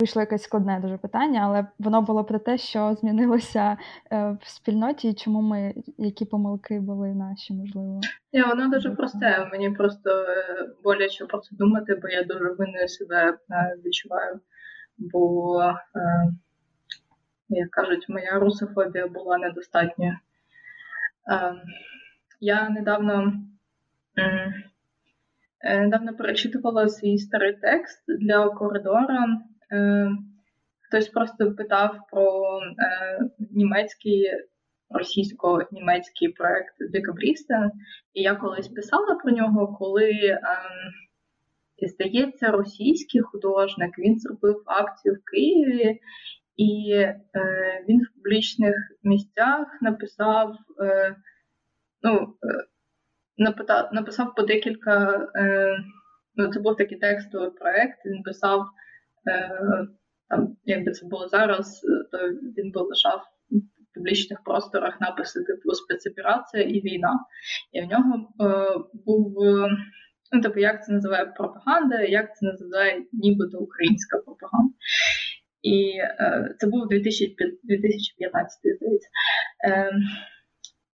Вийшло якесь складне дуже питання, але воно було про те, що змінилося е, в спільноті, і чому ми які помилки були наші, можливо. Ні, воно дуже просте. Мені просто е, боляче про це думати, бо я дуже винною себе е, відчуваю. Бо, як кажуть, моя русофобія була недостатньою. Я недавно недавно перечитувала свій старий текст для коридора. Е, хтось просто питав про е, німецький, російсько-німецький проект Декабріста, і я колись писала про нього, коли. Ем, здається, російський художник він зробив акцію в Києві, і е, він в публічних місцях написав е, ну, е, написав, написав по декілька. Е, ну, Це був такий текстовий проект. Він писав там якби це було зараз, то він би лишав в публічних просторах написи типу спецоперація і війна. І в нього е, був. Ну, типу, як це називає пропаганда, як це називає нібито українська пропаганда. І е, це був 2015, здається. Е,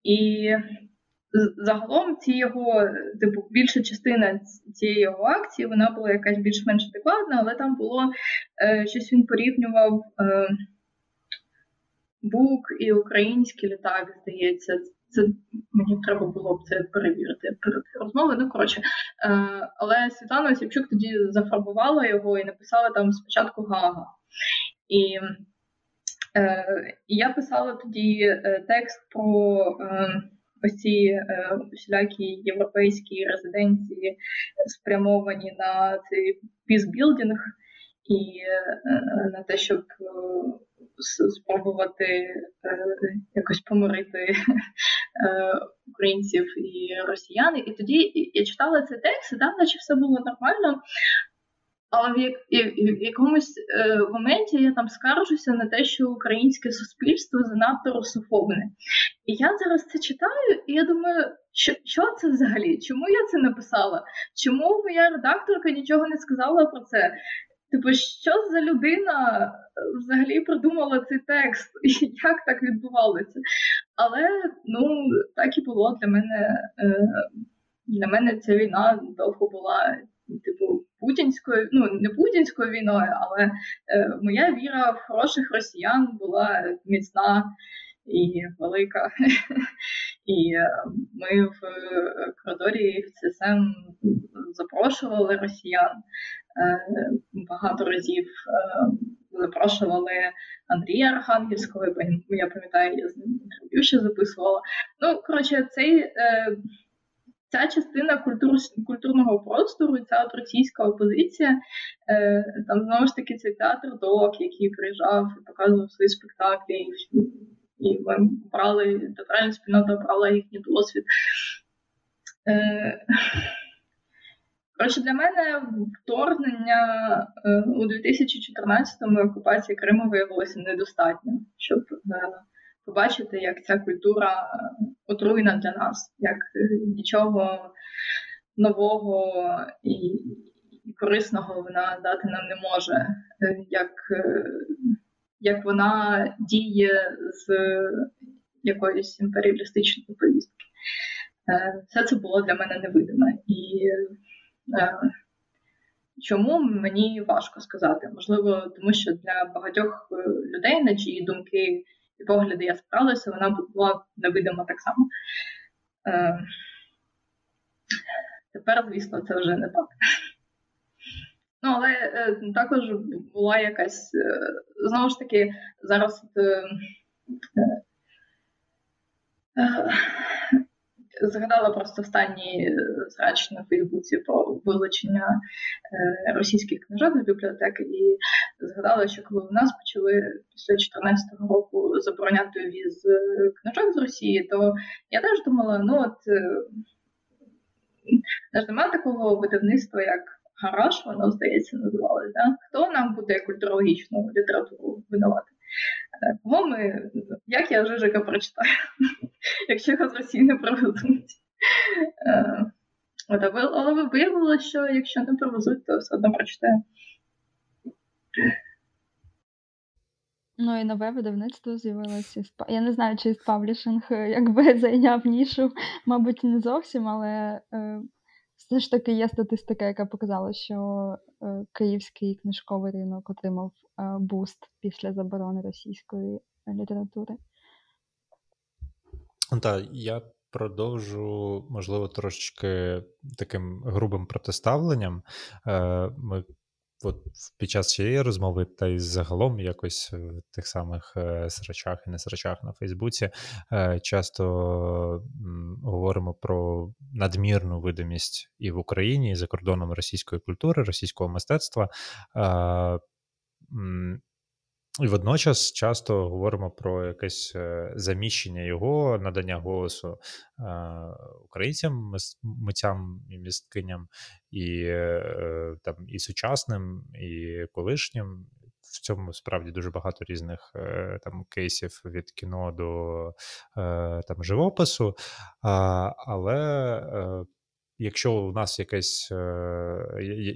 І загалом ці його, типу, більша частина цієї його акції, вона була якась більш-менш адекватна, але там було е, щось він порівнював е, бук і український літак, здається. Це мені треба було б це перевірити перед розмовою. Ну коротше, е, але Світлана Осіпчук тоді зафарбувала його і написала там спочатку Гага. І е, я писала тоді е, текст про е, ось ці е, всілякі європейські резиденції спрямовані на цей пізбілдинг і е, на те, щоб спробувати якось помирити українців і росіян. І тоді я читала цей текст, і там наче все було нормально. Але в, як, в якомусь е, моменті я там скаржуся на те, що українське суспільство занадто русофобне. І я зараз це читаю, і я думаю, що що це взагалі? Чому я це написала? Чому моя редакторка нічого не сказала про це? Типу, що за людина взагалі придумала цей текст, і як так відбувалося? Але ну так і було для мене. Е, для мене ця війна довго була типу путінською, ну не путінською війною, але е, моя віра в хороших росіян була міцна і велика. І е, ми в коридорі в ЦСМ запрошували росіян е, багато разів. Е, запрошували Андрія Архангельського, я пам'ятаю, я з ним інтерв'ю ще записувала. Ну, коротше, цей ця частина культур, культурного простору, ця от російська опозиція, е, там знову ж таки цей театр док, який приїжджав і показував свої спектаклі, і, і брали, театральна спільнота брала їхній досвід. Е, Коротше, для мене вторгнення е, у 2014-му окупації Криму виявилося недостатньо, щоб е, побачити, як ця культура отруйна для нас, як нічого нового і корисного вона дати нам не може, як як вона діє з якоїсь імперіалістичної повістки. Все це було для мене невидиме. І е, чому мені важко сказати? Можливо, тому що для багатьох людей, на чиї думки погляди я справилася, вона була невидима так само. Е, Тепер, звісно, це вже не так. Ну, але е, також була якась, е, знову ж таки, зараз. Е, е, згадала просто останній е, срач на Фейсбуці про вилучення е, російських книжок з бібліотеки, і згадала, що коли в нас почали після 2014 року забороняти віз е, книжок з Росії, то я теж думала, ну от ж немає такого видавництва, як гараж, воно здається, називалось. Да? Хто нам буде культурологічну літературу видавати? Ми, як я Жижика прочитаю, якщо його з Росії не привезуть. Е, але виявилося, що якщо не привезуть, то все одно прочитаю. Ну і нове видавництво з'явилося. Я не знаю, чи Publishing е, якби зайняв нішу, мабуть, не зовсім, але е, все ж таки є статистика, яка показала, що е, київський книжковий ринок отримав е, boost після заборони російської літератури. Так, я продовжу, можливо, трошечки таким грубим протиставленням. Е, ми от під час цієї розмови, та й загалом якось в тих самих е, срачах і не срачах на Фейсбуці е, часто говоримо про надмірну видимість і в Україні, і за кордоном російської культури, російського мистецтва. І водночас часто говоримо про якесь е, заміщення його, надання голосу е, українцям, митцям і місткиням, і е, там і сучасним, і колишнім, в цьому справді дуже багато різних там кейсів від кіно до там живопису. Але якщо у нас якась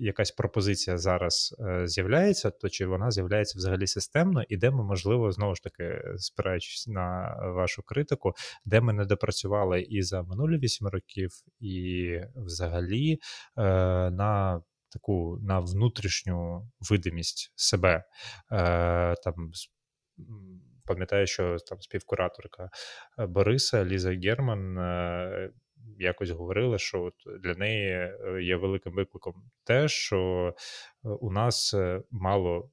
якась пропозиція зараз з'являється, то чи вона з'являється взагалі системно, і де ми, можливо, знову ж таки, спираючись на вашу критику, де ми не допрацювали і за минулі вісім років, і взагалі на таку на внутрішню видимість себе. Е, там Пам'ятаю, що там співкураторка е, Бориса Ліза Герман е, якось говорили, що от для неї є великим викликом те, що у нас мало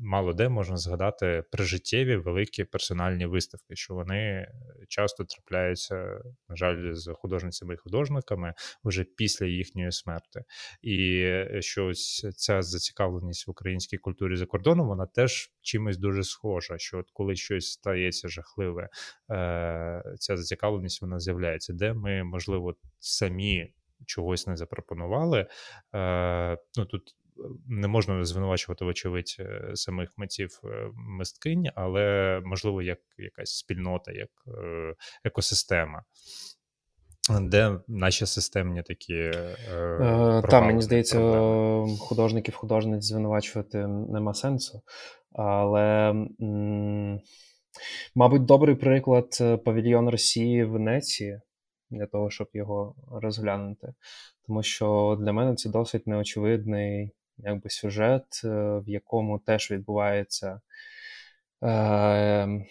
мало де можна згадати прижиттєві великі персональні виставки, що вони часто трапляються, на жаль, з художницями і художниками вже після їхньої смерти. І е, що ось ця зацікавленість в українській культурі за кордоном, вона теж чимось дуже схожа. Що от коли щось стається жахливе, е, ця зацікавленість вона з'являється, де ми, можливо, самі. Чогось не запропонували. Е, ну Тут не можна звинувачувати, вочевидь, е, самих митців е, мисткинь, але можливо, як якась спільнота, як е, екосистема. Де наші системні такі. Е, Та, мені здається, проблеми. художників, художниць звинувачувати нема сенсу. Але, м- мабуть, добрий приклад павільйон Росії в Венеції для того, щоб його розглянути. Тому що для мене це досить неочевидний якби сюжет, е, в якому теж відбувається. Е, е,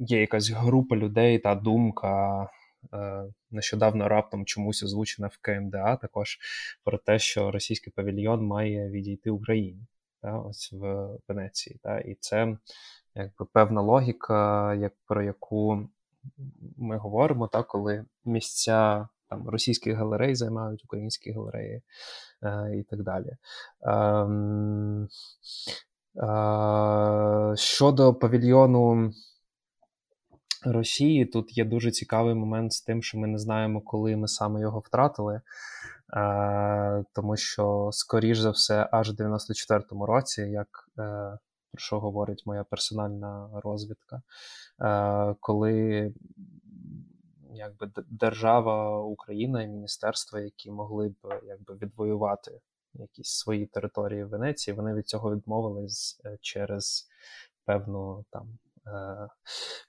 є якась група людей та думка. Нещодавно раптом чомусь озвучена в КМДА також про те, що російський павільйон має відійти Україні та, ось в Венеції. Та, І це якби певна логіка, як, про яку ми говоримо, та, коли місця там російських галерей займають українські галереї е, і так далі. Е, е, щодо павільйону Росії, тут є дуже цікавий момент з тим, що ми не знаємо, коли ми саме його втратили. Е, тому що, скоріш за все, аж в 94-му році, як про що говорить моя персональна розвідка, коли якби держава Україна і міністерства, які могли б якби відвоювати якісь свої території в Венеції, вони від цього відмовились е, через певну там Е,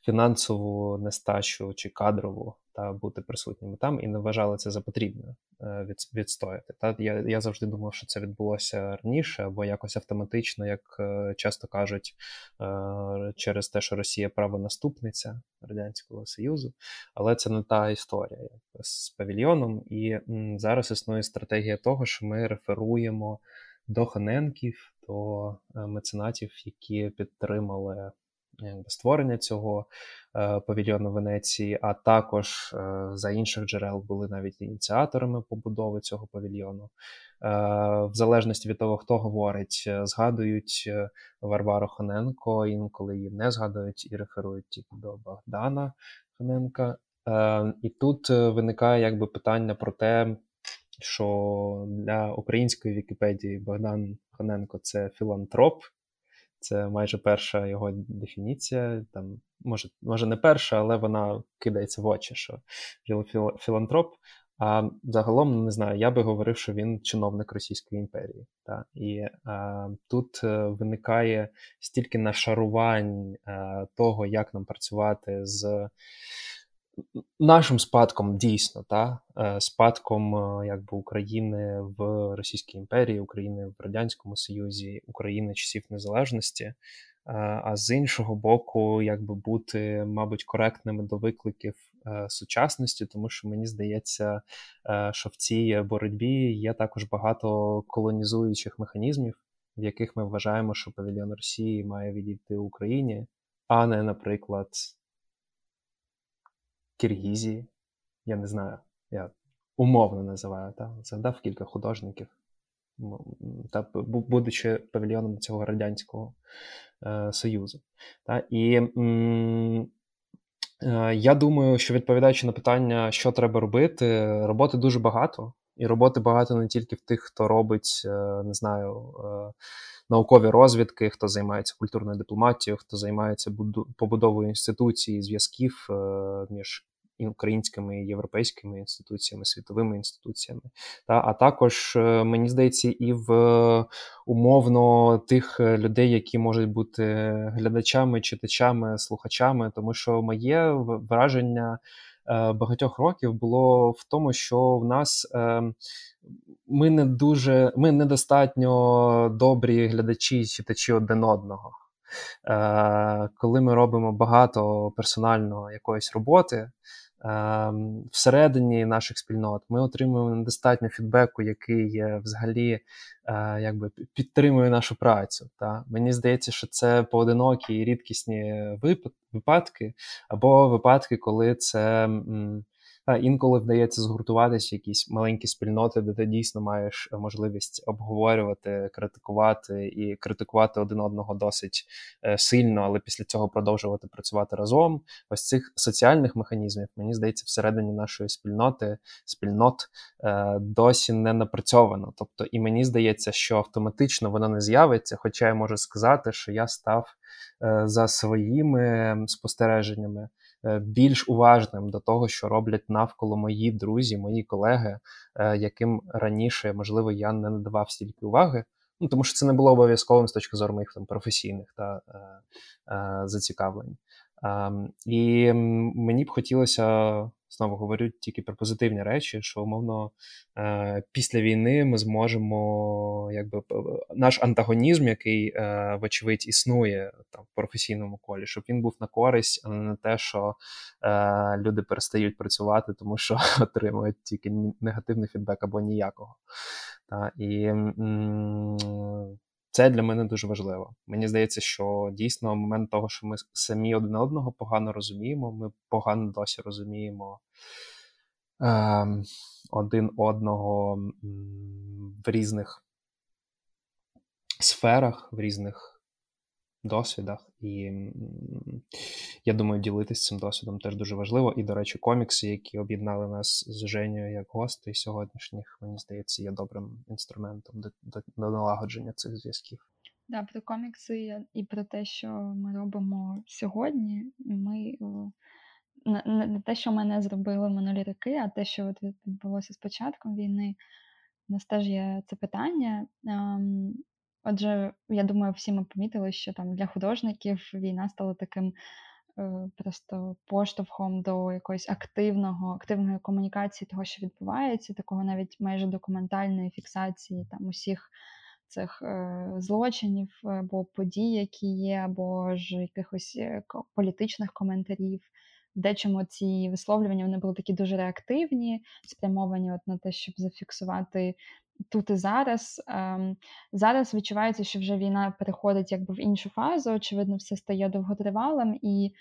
фінансову нестачу чи кадрову та бути присутніми там і не вважали це за потрібне е, відстояти. Та я я завжди думав, що це відбулося раніше, або якось автоматично, як е, часто кажуть, через те, що Росія правонаступниця Радянського Союзу, але це не та історія з павільйоном. І зараз існує стратегія того, що ми реферуємо до Ханенків, до меценатів, які підтримали створення цього е, павільйону Венеції, а також е, за інших джерел були навіть ініціаторами побудови цього павільйону. Е, в залежності від того, хто говорить, е, згадують е, Варвару Хоненко, інколи її не згадують і реферують тільки до Богдана Хоненка. Е, і тут виникає якби питання про те. Що для української Вікіпедії Богдан Хоненко це філантроп, це майже перша його дефініція. Там, Може, може не перша, але вона кидається в очі, що філантроп. А загалом не знаю, я би говорив, що він чиновник Російської імперії. Та? І а, тут е, виникає стільки нашарувань а, е, того, як нам працювати з нашим спадком дійсно, та е, спадком е, якби України в Російській імперії, України в Радянському Союзі, України часів незалежності. Е, а з іншого боку, якби бути, мабуть, коректними до викликів сучасності, тому що мені здається, що в цій боротьбі є також багато колонізуючих механізмів, в яких ми вважаємо, що павільйон Росії має відійти Україні, а не, наприклад. Киргізії. Я не знаю, я умовно називаю, та? згадав кілька художників, та, будучи павільйоном цього Радянського е, Союзу. Та? І м, е, я думаю, що відповідаючи на питання, що треба робити, роботи дуже багато. І роботи багато не тільки в тих, хто робить, не знаю, наукові розвідки, хто займається культурною дипломатією, хто займається побудовою інституцій, зв'язків між українськими і європейськими інституціями, світовими інституціями. Та, А також, е, мені здається, і в умовно тих людей, які можуть бути глядачами, читачами, слухачами, тому що моє враження. Е, багатьох років було в тому, що в нас е, ми не дуже ми недостатньо добрі глядачі читачі один одного. Коли ми робимо багато персонально якоїсь роботи, всередині наших спільнот ми отримуємо недостатньо фідбеку, який взагалі е, якби підтримує нашу працю. Та мені здається, що це поодинокі і рідкісні випадки, або випадки, коли це інколи вдається згуртуватися якісь маленькі спільноти, де ти дійсно маєш можливість обговорювати, критикувати і критикувати один одного досить е, сильно, але після цього продовжувати працювати разом. Ось цих соціальних механізмів, мені здається, всередині нашої спільноти спільнот е, досі не напрацьовано. Тобто, і мені здається, що автоматично воно не з'явиться, хоча я можу сказати, що я став е, за своїми спостереженнями. Е, більш уважним до того, що роблять навколо мої друзі, мої колеги, е, яким раніше, можливо, я не надавав стільки уваги. Ну, Тому що це не було обов'язковим з точки зору моїх там професійних та е, е, зацікавлень. Е, і мені б хотілося знову говорю тільки про позитивні речі, що умовно е, після війни ми зможемо, якби наш антагонізм, який, е, вочевидь, існує там в професійному колі, щоб він був на користь, а не на те, що е, люди перестають працювати, тому що отримують тільки негативний фідбек або ніякого. Та, І це для мене дуже важливо. Мені здається, що дійсно момент того, що ми самі один одного погано розуміємо, ми погано досі розуміємо е, один одного в різних сферах, в різних досвідах. І я думаю, ділитися цим досвідом теж дуже важливо. І, до речі, комікси, які об'єднали нас з Женєю як гостей сьогоднішніх, мені здається, є добрим інструментом до, до, до налагодження цих зв'язків. Да, про комікси і про те, що ми робимо сьогодні. Ми не те, що ми не зробили минулі роки, а те, що відбулося з початком війни, у нас теж є це питання. Отже, я думаю, всі ми помітили, що там для художників війна стала таким е, просто поштовхом до якоїсь активного, активної комунікації того, що відбувається, такого навіть майже документальної фіксації там усіх цих е, злочинів або подій, які є, або ж якихось е, політичних коментарів. Дечому ці висловлювання вони були такі дуже реактивні, спрямовані от на те, щоб зафіксувати тут і зараз. Ем, зараз відчувається, що вже війна переходить якби в іншу фазу. Очевидно, все стає довготривалим, і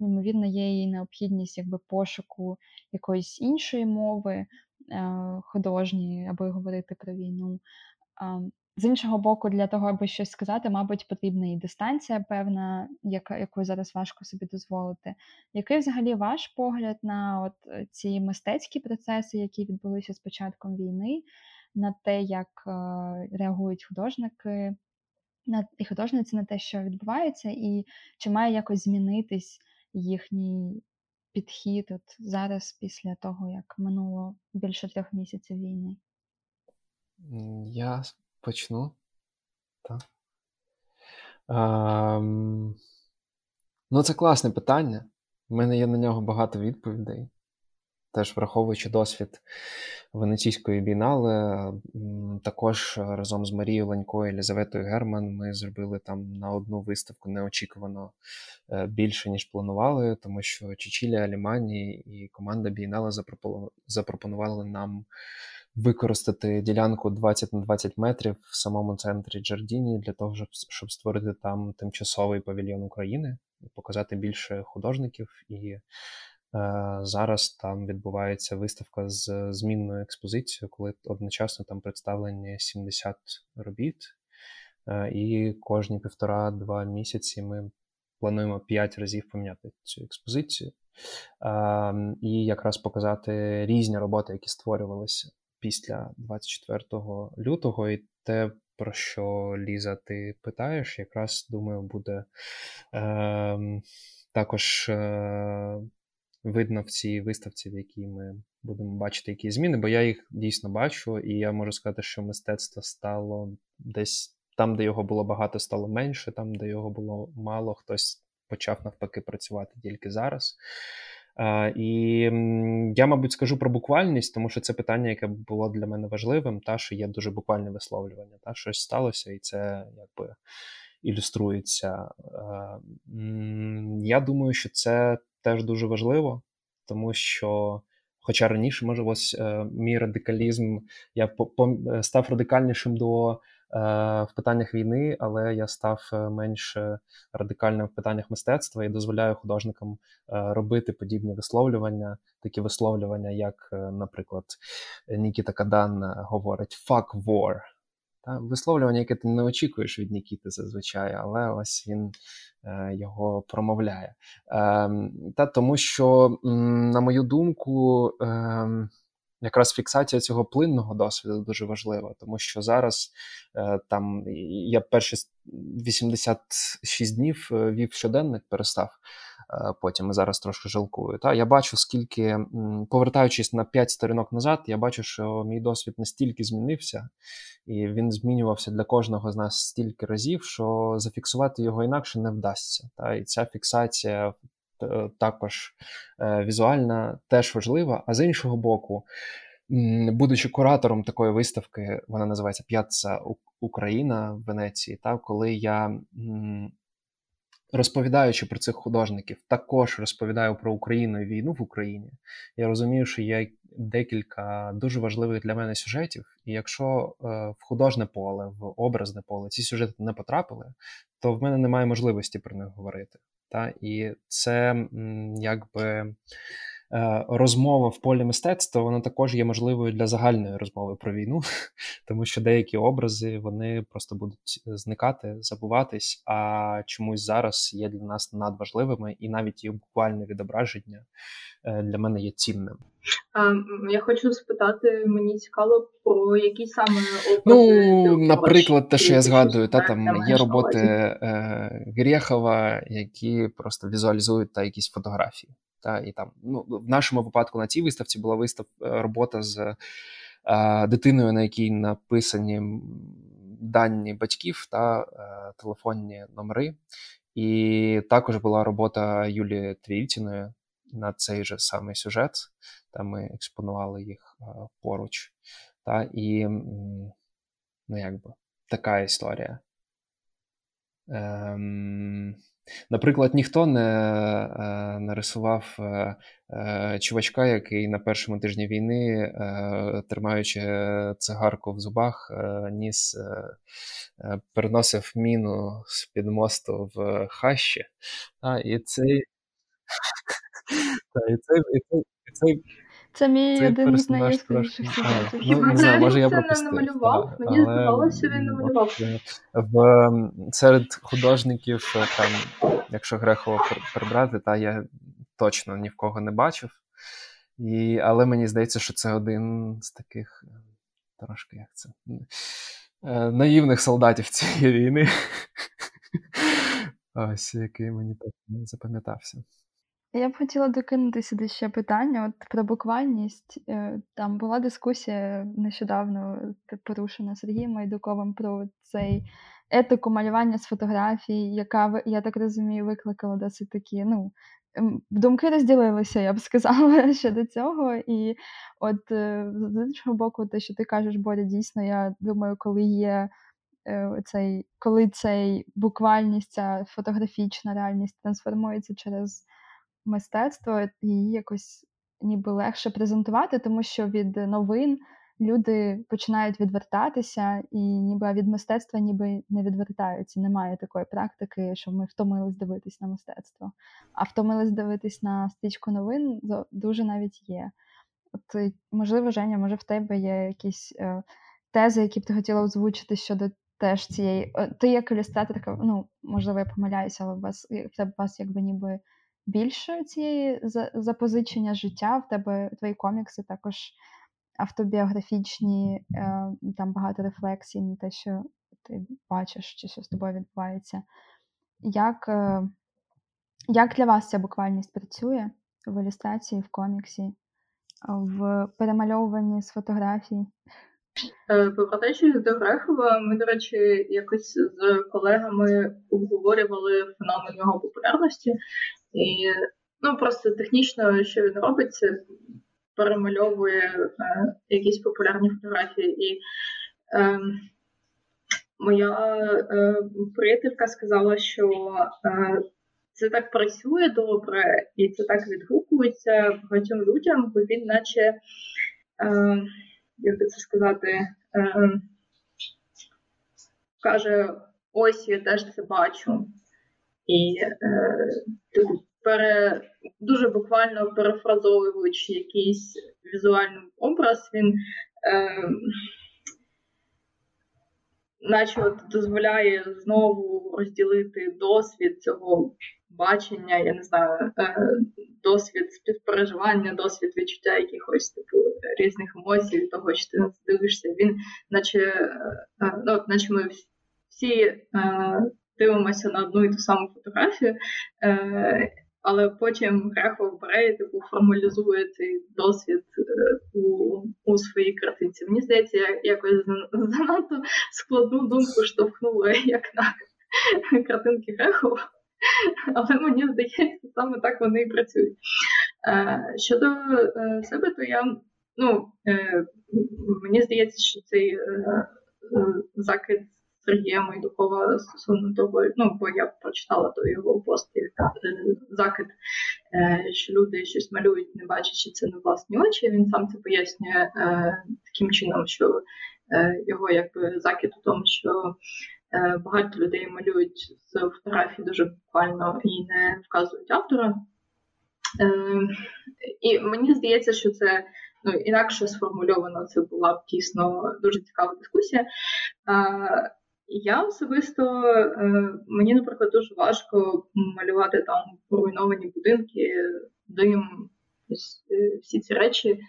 ймовірно є і необхідність якби пошуку якоїсь іншої мови е, художньої, аби говорити про війну. З іншого боку, для того, аби щось сказати, мабуть, потрібна і дистанція певна, яка, яку зараз важко собі дозволити. Який взагалі ваш погляд на от е, ці мистецькі процеси, які відбулися з початком війни, на те, як е, реагують художники на і художниці на те, що відбувається, і чи має якось змінитись їхній підхід от зараз, після того, як минуло більше трьох місяців війни? Я почну. Так. Ем... Ну, це класне питання. У мене є на нього багато відповідей теж враховуючи досвід Венеційської бінали, також разом з Марією Ланько і Елізаветою Герман ми зробили там на одну виставку неочікувано е, більше, ніж планували, тому що Чичілія Алімані і команда Бієнали запропонували нам. Використати ділянку 20 на 20 метрів в самому центрі Джардіні для того, щоб створити там тимчасовий павільйон України і показати більше художників. І Е, зараз там відбувається виставка з змінною експозицією, коли одночасно там представлені 70 робіт, е, і кожні півтора-два місяці ми плануємо 5 разів поміняти цю експозицію. Ем, і якраз показати різні роботи, які створювалися після 24 лютого, і те, про що Ліза, ти питаєш, якраз думаю, буде е, також е, видно в цій виставці, в якій ми будемо бачити які зміни, бо я їх дійсно бачу, і я можу сказати, що мистецтво стало десь там, де його було багато, стало менше, там, де його було мало, хтось почав навпаки працювати тільки зараз. Uh, і я, мабуть, скажу про буквальність, тому що це питання, яке було для мене важливим, та що є дуже буквальне висловлювання. Та щось сталося, і це якби ілюструється. Uh, я думаю, що це теж дуже важливо, тому що, хоча раніше, може, ось е, мій радикалізм, я е, став радикальнішим до. Е, в питаннях війни, але я став менш радикальним в питаннях мистецтва і дозволяю художникам робити подібні висловлювання, такі висловлювання, як, наприклад, Нікіта Кадан говорить «fuck war», та висловлювання, яке ти не очікуєш від Нікіти зазвичай, але ось він е, його промовляє. Е, та Тому що, на мою думку, е, якраз фіксація цього плинного досвіду дуже важлива, тому що зараз е, там я перші 86 днів е, вів щоденник, перестав. Е, потім і зараз трошки жалкую. Та я бачу, скільки повертаючись на 5 сторінок назад, я бачу, що мій досвід настільки змінився, і він змінювався для кожного з нас стільки разів, що зафіксувати його інакше не вдасться. Та і ця фіксація також е, візуальна, теж важлива. А з іншого боку, будучи куратором такої виставки, вона називається П'ятца Україна в Венеції, та коли я розповідаючи про цих художників, також розповідаю про Україну і війну в Україні. Я розумію, що є декілька дуже важливих для мене сюжетів, і якщо е, в художне поле, в образне поле ці сюжети не потрапили, то в мене немає можливості про них говорити. Та? І це якби. Е, розмова в полі мистецтва вона також є можливою для загальної розмови про війну, тому що деякі образи вони просто будуть зникати, забуватись, а чомусь зараз є для нас надважливими, і навіть їх буквальне відображення е, для мене є цінним. Я хочу спитати, мені цікаво про які саме образи Ну, наприклад, те, що я згадую, та там є роботи е, Грєхова, які просто візуалізують та якісь фотографії. Та, і там, ну, В нашому випадку на цій виставці була вистав е, робота з е, дитиною, на якій написані дані батьків та е, телефонні номери. І також була робота Юлії Твільтіної на цей же самий сюжет. Там ми експонували їх е, поруч. Та, І ну, якби така історія. Ем, Наприклад, ніхто не е, нарисував е, е, чувачка, який на першому тижні війни, тримаючи цигарку в зубах, ніс переносив міну з під мосту в хащі. І цей і цей, і цей, і цей це мій Цей один з найяскравіших Ну, не знаю, може я пропустив. намалював, мені здавалося, він намалював. В, серед художників, е, там, якщо Грехова прибрати, та я точно ні в кого не бачив. І, Але мені здається, що це один з таких е, трошки як це е, наївних солдатів цієї війни. Ось який мені так запам'ятався. Я б хотіла докинути сюди ще питання от про буквальність. Е, там була дискусія нещодавно порушена Сергієм Майдуковим про цей етику малювання з фотографій, яка я так розумію, викликала досить такі. ну, Думки розділилися, я б сказала, щодо цього. І от е, з іншого боку, те, що ти кажеш, Боря, дійсно, я думаю, коли є е, цей, коли цей буквальність, ця фотографічна реальність трансформується через мистецтво, її якось ніби легше презентувати, тому що від новин люди починають відвертатися, і ніби від мистецтва ніби не відвертаються. Немає такої практики, що ми втомились дивитись на мистецтво. А втомились дивитись на стрічку новин дуже навіть є. От, можливо, Женя, може, в тебе є якісь е, тези, які б ти хотіла озвучити щодо теж цієї. Е, ти як ілюстраторка, ну можливо, я помиляюся, але у вас в тебе вас якби ніби більше цієї запозичення життя в тебе твої комікси також автобіографічні, там багато рефлексій на те, що ти бачиш, чи що з тобою відбувається. Як як для вас ця буквальність працює в ілюстрації, в коміксі, в перемальовуванні з фотографій? Е, Повертаючись до Грехова, ми, до речі, якось з колегами обговорювали феномен його популярності. І ну, просто технічно, що він робить, це перемальовує е, якісь популярні фотографії. І е, моя е, приятелька сказала, що е, це так працює добре, і це так відгукується багатьом людям, бо він, наче, е, як би це сказати, е, каже: ось я теж це бачу. І е, типу, пере, дуже буквально перефразовуючи якийсь візуальний образ, він е, наче от дозволяє знову розділити досвід цього бачення, я не знаю, е, досвід співпереживання, досвід відчуття якихось типу різних емоцій того, що ти дивишся. Він, наче, е, е, ну, наче ми всі дивимося на одну і ту саму фотографію. Але потім Грехов бере і типу формалізує цей досвід у у своїй картинці. Мені здається, я якось занадто складну думку штовхнула як на картинки Грехова. але мені здається, саме так вони і працюють. Е, щодо е, себе, то я ну, е, мені здається, що цей закид Сергія Майдукова стосовно того, ну бо я прочитала той його пост, закид, що люди щось малюють, не бачачи це на власні очі. Він сам це пояснює таким чином, що його якби закид у тому, що Е, багато людей малюють з фотографії дуже буквально і не вказують автора. Е, і мені здається, що це ну, інакше сформульовано, це була б дійсно дуже цікава дискусія. Я особисто, е, мені, наприклад, дуже важко малювати там поруйновані будинки, дим, всі ці речі.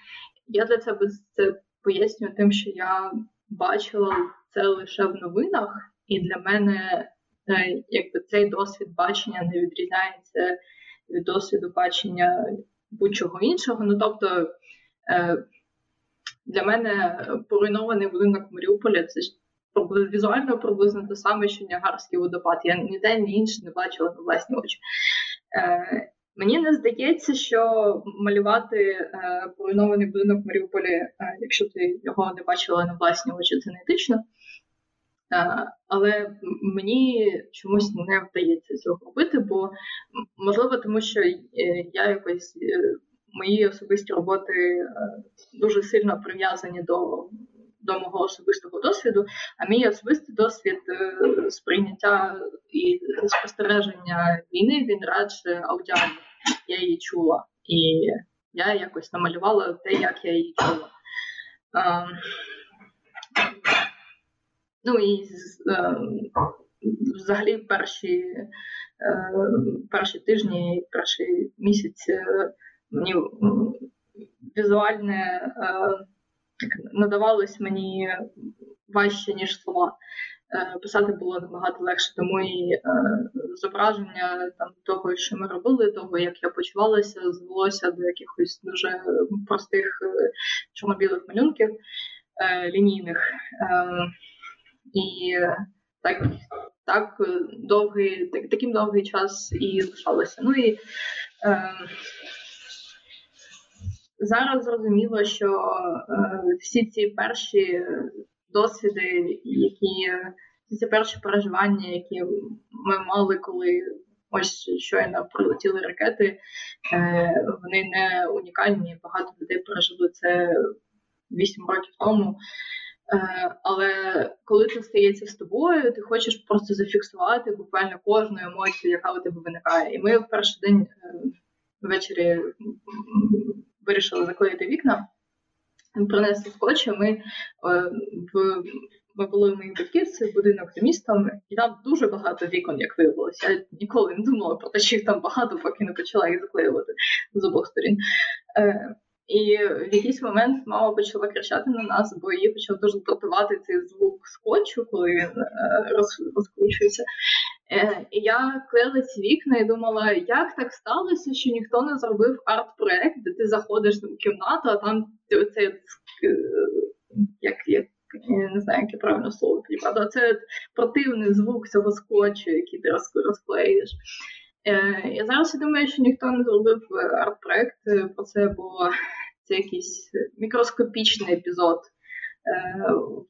Я для себе це пояснюю тим, що я бачила це лише в новинах. І для мене е, якби цей досвід бачення не відрізняється від досвіду бачення будь-чого іншого. Ну тобто е, для мене поруйнований будинок в Маріуполі це візуально приблизно те саме, що Ніагарський водопад. Я ніде ні інше не бачила на власні очі. Е, мені не здається, що малювати поруйнований будинок в Маріуполі, якщо ти його не бачила на власні очі, це не етично. Е, але мені чомусь не вдається цього робити, бо можливо, тому що е, я якось е, мої особисті роботи дуже сильно прив'язані до до мого особистого досвіду, а мій особистий досвід сприйняття і спостереження війни він радше аудіальний. Я її чула, і я якось намалювала те, як я її чула. Ем, Ну і е, взагалі перші е, перші тижні, перший місяць е, мені візуальне надавалось мені важче, ніж слова. Писати було набагато легше, тому і зображення там того, що ми робили, того, як я почувалася, звелося до якихось дуже простих чорно-білих малюнків лінійних. І так так довгий, так, таким довгий час і лишалося. Ну і е, зараз зрозуміло, що е, всі ці перші досвіди, які всі ці перші переживання, які ми мали, коли ось щойно прилетіли ракети, е, вони не унікальні. Багато людей пережили це вісім років тому. Е, але коли це стається з тобою, ти хочеш просто зафіксувати буквально кожну емоцію, яка у тебе виникає. І ми в перший день ввечері вирішили заклеїти вікна, принесли скотч, ми е, в. Ми були у моїх батьків, це будинок за містом, і там дуже багато вікон, як виявилося. Я ніколи не думала про те, що їх там багато, поки не почала їх заклеювати з обох сторін. І в якийсь момент мама почала кричати на нас, бо її почав дуже дратувати цей звук скотчу, коли він розкручується. Е, і я клеїла ці вікна і думала, як так сталося, що ніхто не зробив арт-проект, де ти заходиш в кімнату, а там цей е, як, як я не знаю, яке правильне слово підібрати, це противний звук цього скотчу, який ти розклеїш. Е, я зараз думаю, що ніхто не зробив арт-проект про це, бо це якийсь мікроскопічний епізод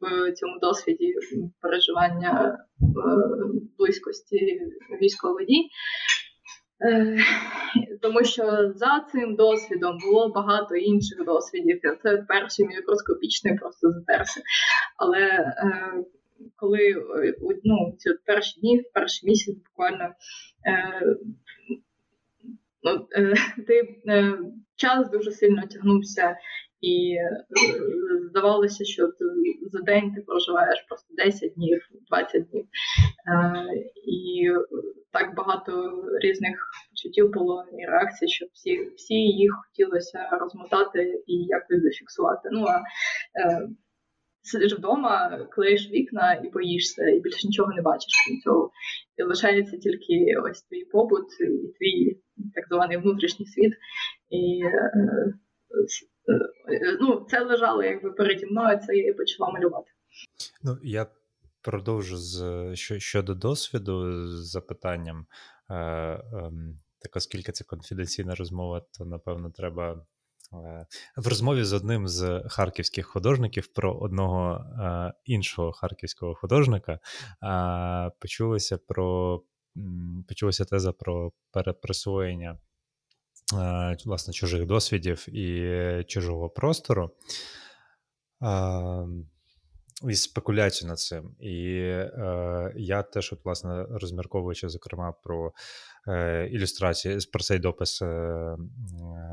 в цьому досвіді переживання близькості військових дій. Е, тому що за цим досвідом було багато інших досвідів. Це перший мікроскопічний просто затерся. Але е, коли ну, ці перші дні, перший місяць буквально е, ну, е, ти е, час дуже сильно тягнувся і е, здавалося, що ти за день ти проживаєш просто 10 днів, 20 днів. Е, і так багато різних почуттів було і реакцій, що всі всі їх хотілося розмотати і якось зафіксувати. Ну а е, сидиш вдома, клеїш вікна і боїшся, і більше нічого не бачиш крім цього. І лишається тільки ось твій побут, і твій так званий внутрішній світ. І е, ну, це лежало якби переді мною, це я і почала малювати. Ну, я продовжу з щодо досвіду з запитанням. Е, е, так, оскільки це конфіденційна розмова, то напевно треба. Е, в розмові з одним з харківських художників про одного е, іншого харківського художника е, почулося про почулася теза про переприсвоєння Е, власне чужих досвідів і чужого простору. І спекуляцію над цим. І е, я теж, от, власне, розмірковуючи, зокрема, про ілюстрації, про цей допис е,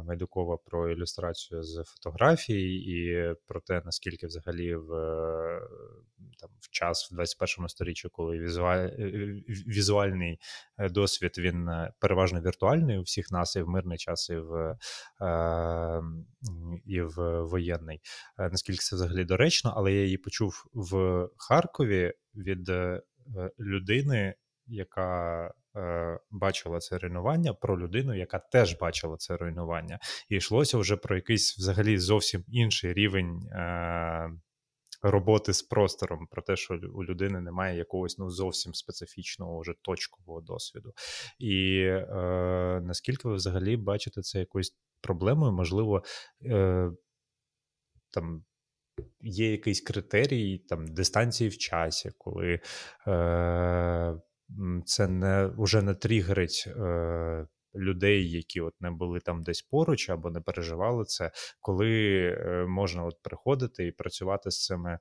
Майдукова про ілюстрацію з фотографії, і про те, наскільки взагалі в там, в час в 21 сторіччі, коли візуаль, візуальний досвід він переважно віртуальний у всіх нас, і в мирний час, і в і в воєнний, наскільки це взагалі доречно, але я її почув в Харкові від е, людини, яка е, бачила це руйнування, про людину, яка теж бачила це руйнування. І йшлося вже про якийсь взагалі зовсім інший рівень. Е, Роботи з простором, про те, що у людини немає якогось ну зовсім специфічного вже точкового досвіду. І е, наскільки ви взагалі бачите це якоюсь проблемою? Можливо, е, там є якийсь критерій там дистанції в часі, коли е, це не вже не тригерить. Е, Людей, які от не були там десь поруч або не переживали це, коли е, можна от приходити і працювати з цими е,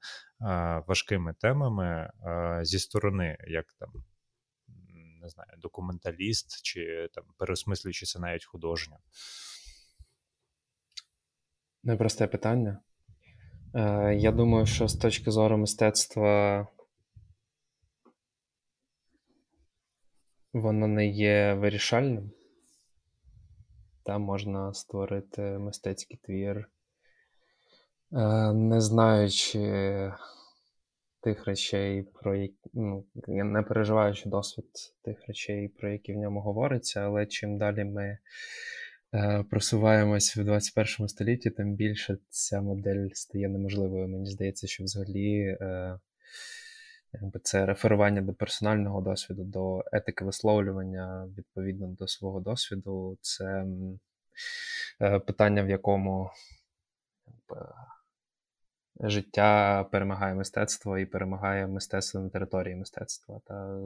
важкими темами е, зі сторони, як там не знаю, документаліст чи там переосмислюючи це навіть художньо? Непросте питання. Е, я думаю, що з точки зору мистецтва воно не є вирішальним. Там можна створити мистецький твір, е, не знаючи тих речей, про які ну, не переживаючи досвід тих речей, про які в ньому говориться, але чим далі ми Е, просуваємось в 21 столітті, тим більше ця модель стає неможливою. Мені здається, що взагалі е, якби це реферування до персонального досвіду, до етики висловлювання відповідно до свого досвіду, це е, питання, в якому якби, життя перемагає мистецтво і перемагає мистецтво на території мистецтва. Та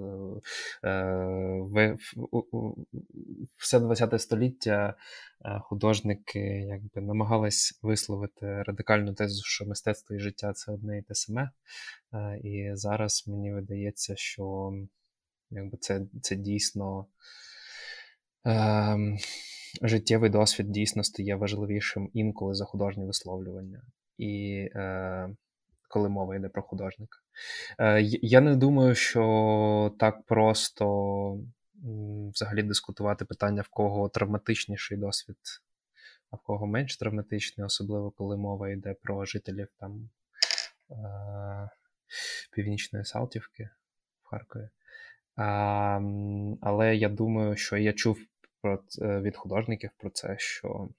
е, все 20 століття е, художники якби намагались висловити радикальну тезу, що мистецтво і життя це одне і те саме. Е, і зараз мені видається, що якби це, це дійсно. Е, Життєвий досвід дійсно стає важливішим інколи за художнє висловлювання і е, коли мова йде про художника. Е, Я не думаю, що так просто взагалі дискутувати питання, в кого травматичніший досвід а в кого менш травматичний, особливо коли мова йде про жителів там е- Північної Салтівки в Харкові. А, Але я думаю, що я чув про від художників про це, що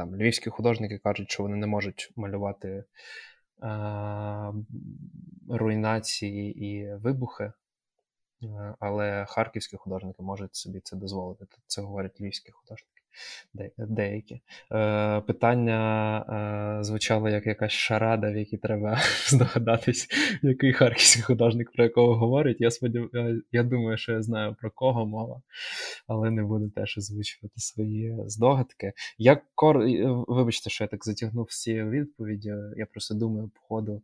там львівські художники кажуть, що вони не можуть малювати е, руйнації і вибухи, але харківські художники можуть собі це дозволити. Це говорять львівські художники деякі. Е, Питання е, звучало як якась шарада, в якій треба здогадатись, який харківський художник про якого говорить. Я сподів... я думаю, що я знаю про кого мова, але не буду теж озвучувати свої здогадки. Я кор... Вибачте, що я так затягнув всі відповіді. Я просто думаю, по ходу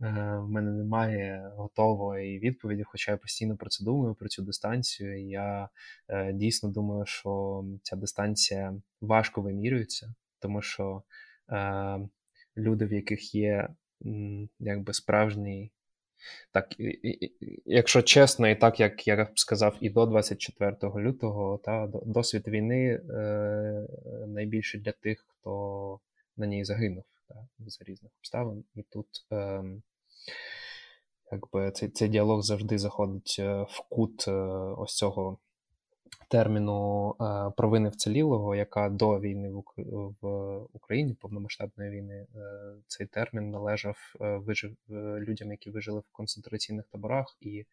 в мене немає готової відповіді, хоча я постійно про це думаю, про цю дистанцію. Я е, дійсно думаю, що ця дистанція важко вимірюється, тому що е, люди, в яких є якби справжній. Так, якщо чесно, і так як я сказав, і до 24 лютого, та досвід війни е, найбільше для тих, хто на ній загинув та, за різних обставин. І тут е, якби цей цей діалог завжди заходить е, в кут е, ось цього терміну е, провини вцілілого, яка до війни в Україні, повномасштабної війни, цей термін належав вижив людям, які вижили в концентраційних таборах і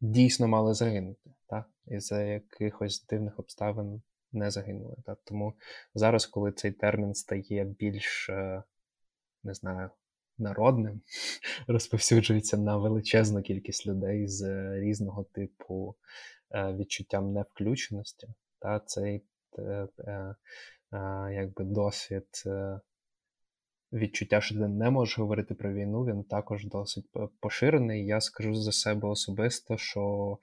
дійсно мали загинути, так? і за якихось дивних обставин не загинули. Так? Тому зараз, коли цей термін стає більш не знаю народним, розповсюджується на величезну кількість людей з різного типу е, відчуттям невключеності. Та цей е, е, якби досвід відчуття, що ти не можеш говорити про війну, він також досить поширений. Я скажу за себе особисто, що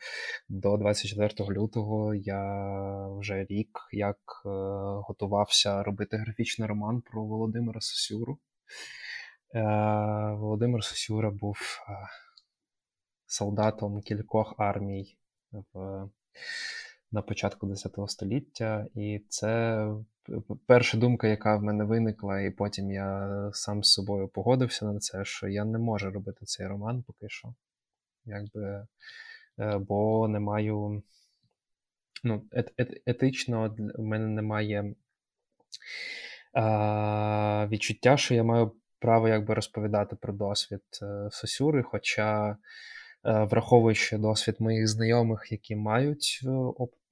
до 24 лютого я вже рік як готувався робити графічний роман про Володимира Сосюру. Е, Володимир Сосюра був е, солдатом кількох армій в, на початку X століття, і це перша думка, яка в мене виникла, і потім я сам з собою погодився на це, що я не можу робити цей роман поки що. Якби, е, Бо не маю. Ну, ет- ет- етично в мене немає а, відчуття, що я маю право якби розповідати про досвід е, Сосюри, хоча, е, враховуючи досвід моїх знайомих, які мають е,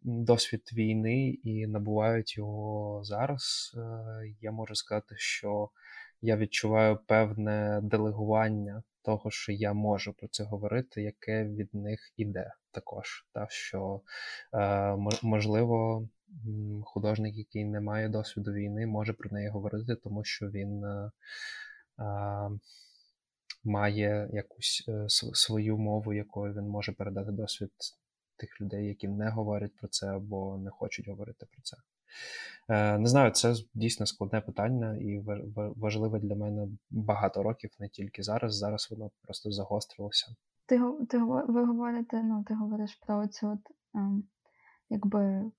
досвід війни і набувають його зараз, я можу сказати, що я відчуваю певне делегування того, що я можу про це говорити, яке від них іде також. Та, що можливо. Художник, який не має досвіду війни, може про неї говорити, тому що він має якусь е, свою мову, якою він може передати досвід тих людей, які не говорять про це або не хочуть говорити про це. Е, не знаю, це дійсно складне питання і важливе для мене багато років, не тільки зараз. Зараз воно просто загострилося. Ти ти ви говорите, ну ти говориш про цю от, ем, якби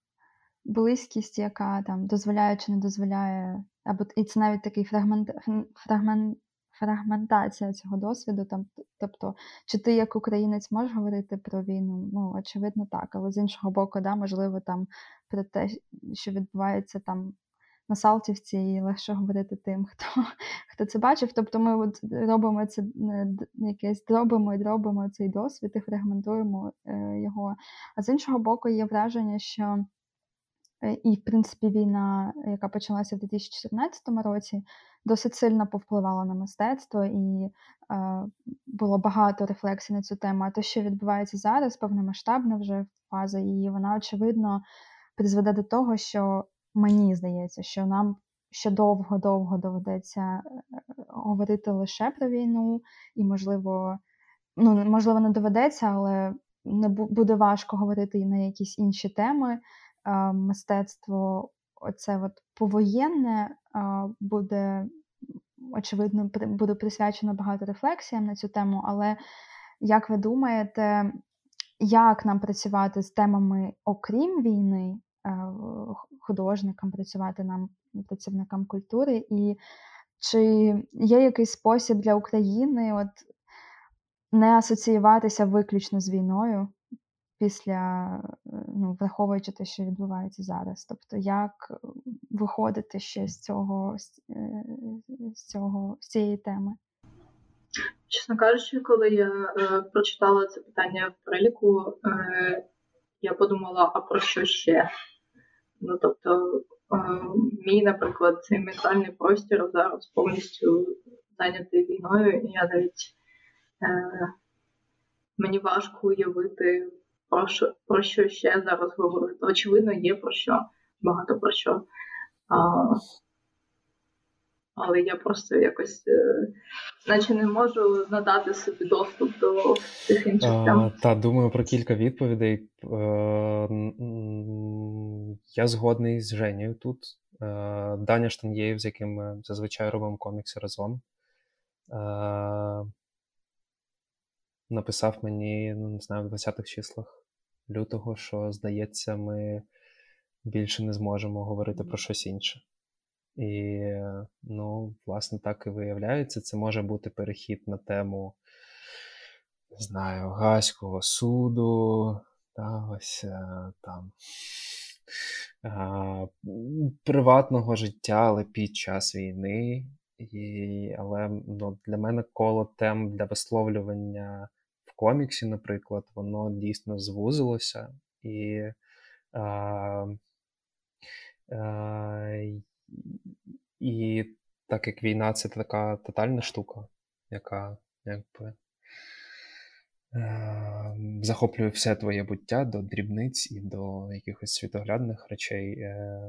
близькість, яка там дозволяє чи не дозволяє, або і це навіть такий фрагмент, фрагмент, фрагментація цього досвіду. Там, Тобто, чи ти як українець можеш говорити про війну? Ну, очевидно, так, але з іншого боку, да, можливо, там про те, що відбувається там. На Салтівці і легше говорити тим, хто хто це бачив. Тобто ми от робимо це якесь дробимо і дробимо цей досвід і фрагментуємо е, його. А з іншого боку, є враження, що і, в принципі, війна, яка почалася в 2014 році, досить сильно повпливала на мистецтво, і е, було багато рефлексій на цю тему. А те, що відбувається зараз, повномасштабна вже фаза, і вона, очевидно, призведе до того, що мені здається, що нам ще довго-довго доведеться е, говорити лише про війну, і, можливо, ну, можливо, не доведеться, але не буде важко говорити і на якісь інші теми мистецтво, оце от повоєнне буде, очевидно, буде присвячено багато рефлексіям на цю тему. Але як ви думаєте, як нам працювати з темами окрім війни? художникам, працювати нам, працівникам культури, і чи є якийсь спосіб для України от не асоціюватися виключно з війною після, ну, враховуючи те, що відбувається зараз? Тобто, як виходити ще з цього, з цього, з цієї теми? Чесно кажучи, коли я е, прочитала це питання в переліку, е, я подумала, а про що ще? Ну тобто, е, мій, наприклад, цей ментальний простір зараз повністю зайнятий війною, і я навіть е, мені важко уявити, про що про що ще зараз говорити. Очевидно, є про що, багато про що. А, але я просто якось е, наче не можу надати собі доступ до цих інших тем. Та думаю про кілька відповідей. Е, я згодний з Женєю тут. Е, Даня Штанєєв, з яким ми зазвичай робимо комікси разом. Написав мені, ну не знаю, в 20-х числах лютого, що здається, ми більше не зможемо говорити про щось інше. І, ну, власне, так і виявляється. Це може бути перехід на тему, не знаю, Гаського суду, та ось е, там а, приватного життя, але під час війни. І, Але ну, для мене коло тем для висловлювання коміксі, наприклад, воно дійсно звузилося. І а, а, і так як війна це така тотальна штука, яка якби е, захоплює все твоє буття до дрібниць і до якихось світоглядних речей, е,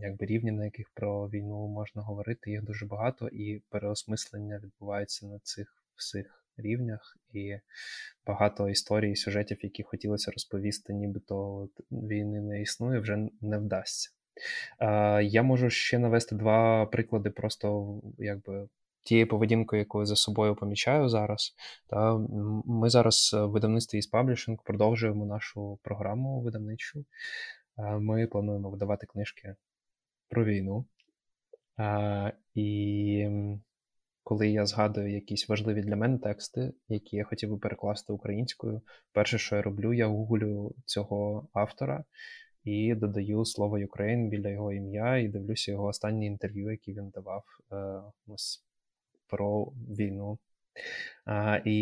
якби рівні, на яких про війну можна говорити, їх дуже багато, і переосмислення відбувається на цих всіх рівнях, і багато історій, сюжетів, які хотілося розповісти, нібито війни не існує, вже не вдасться. Я можу ще навести два приклади, просто якби. Тієї поведінки, яку я за собою помічаю зараз, та ми зараз в видавництві із Publishing продовжуємо нашу програму видавничу. Ми плануємо видавати книжки про війну. І коли я згадую якісь важливі для мене тексти, які я хотів би перекласти українською, перше, що я роблю, я гуглю цього автора і додаю слово Ukraine біля його ім'я, і дивлюся його останнє інтерв'ю, яке він давав е, ось про війну. А, І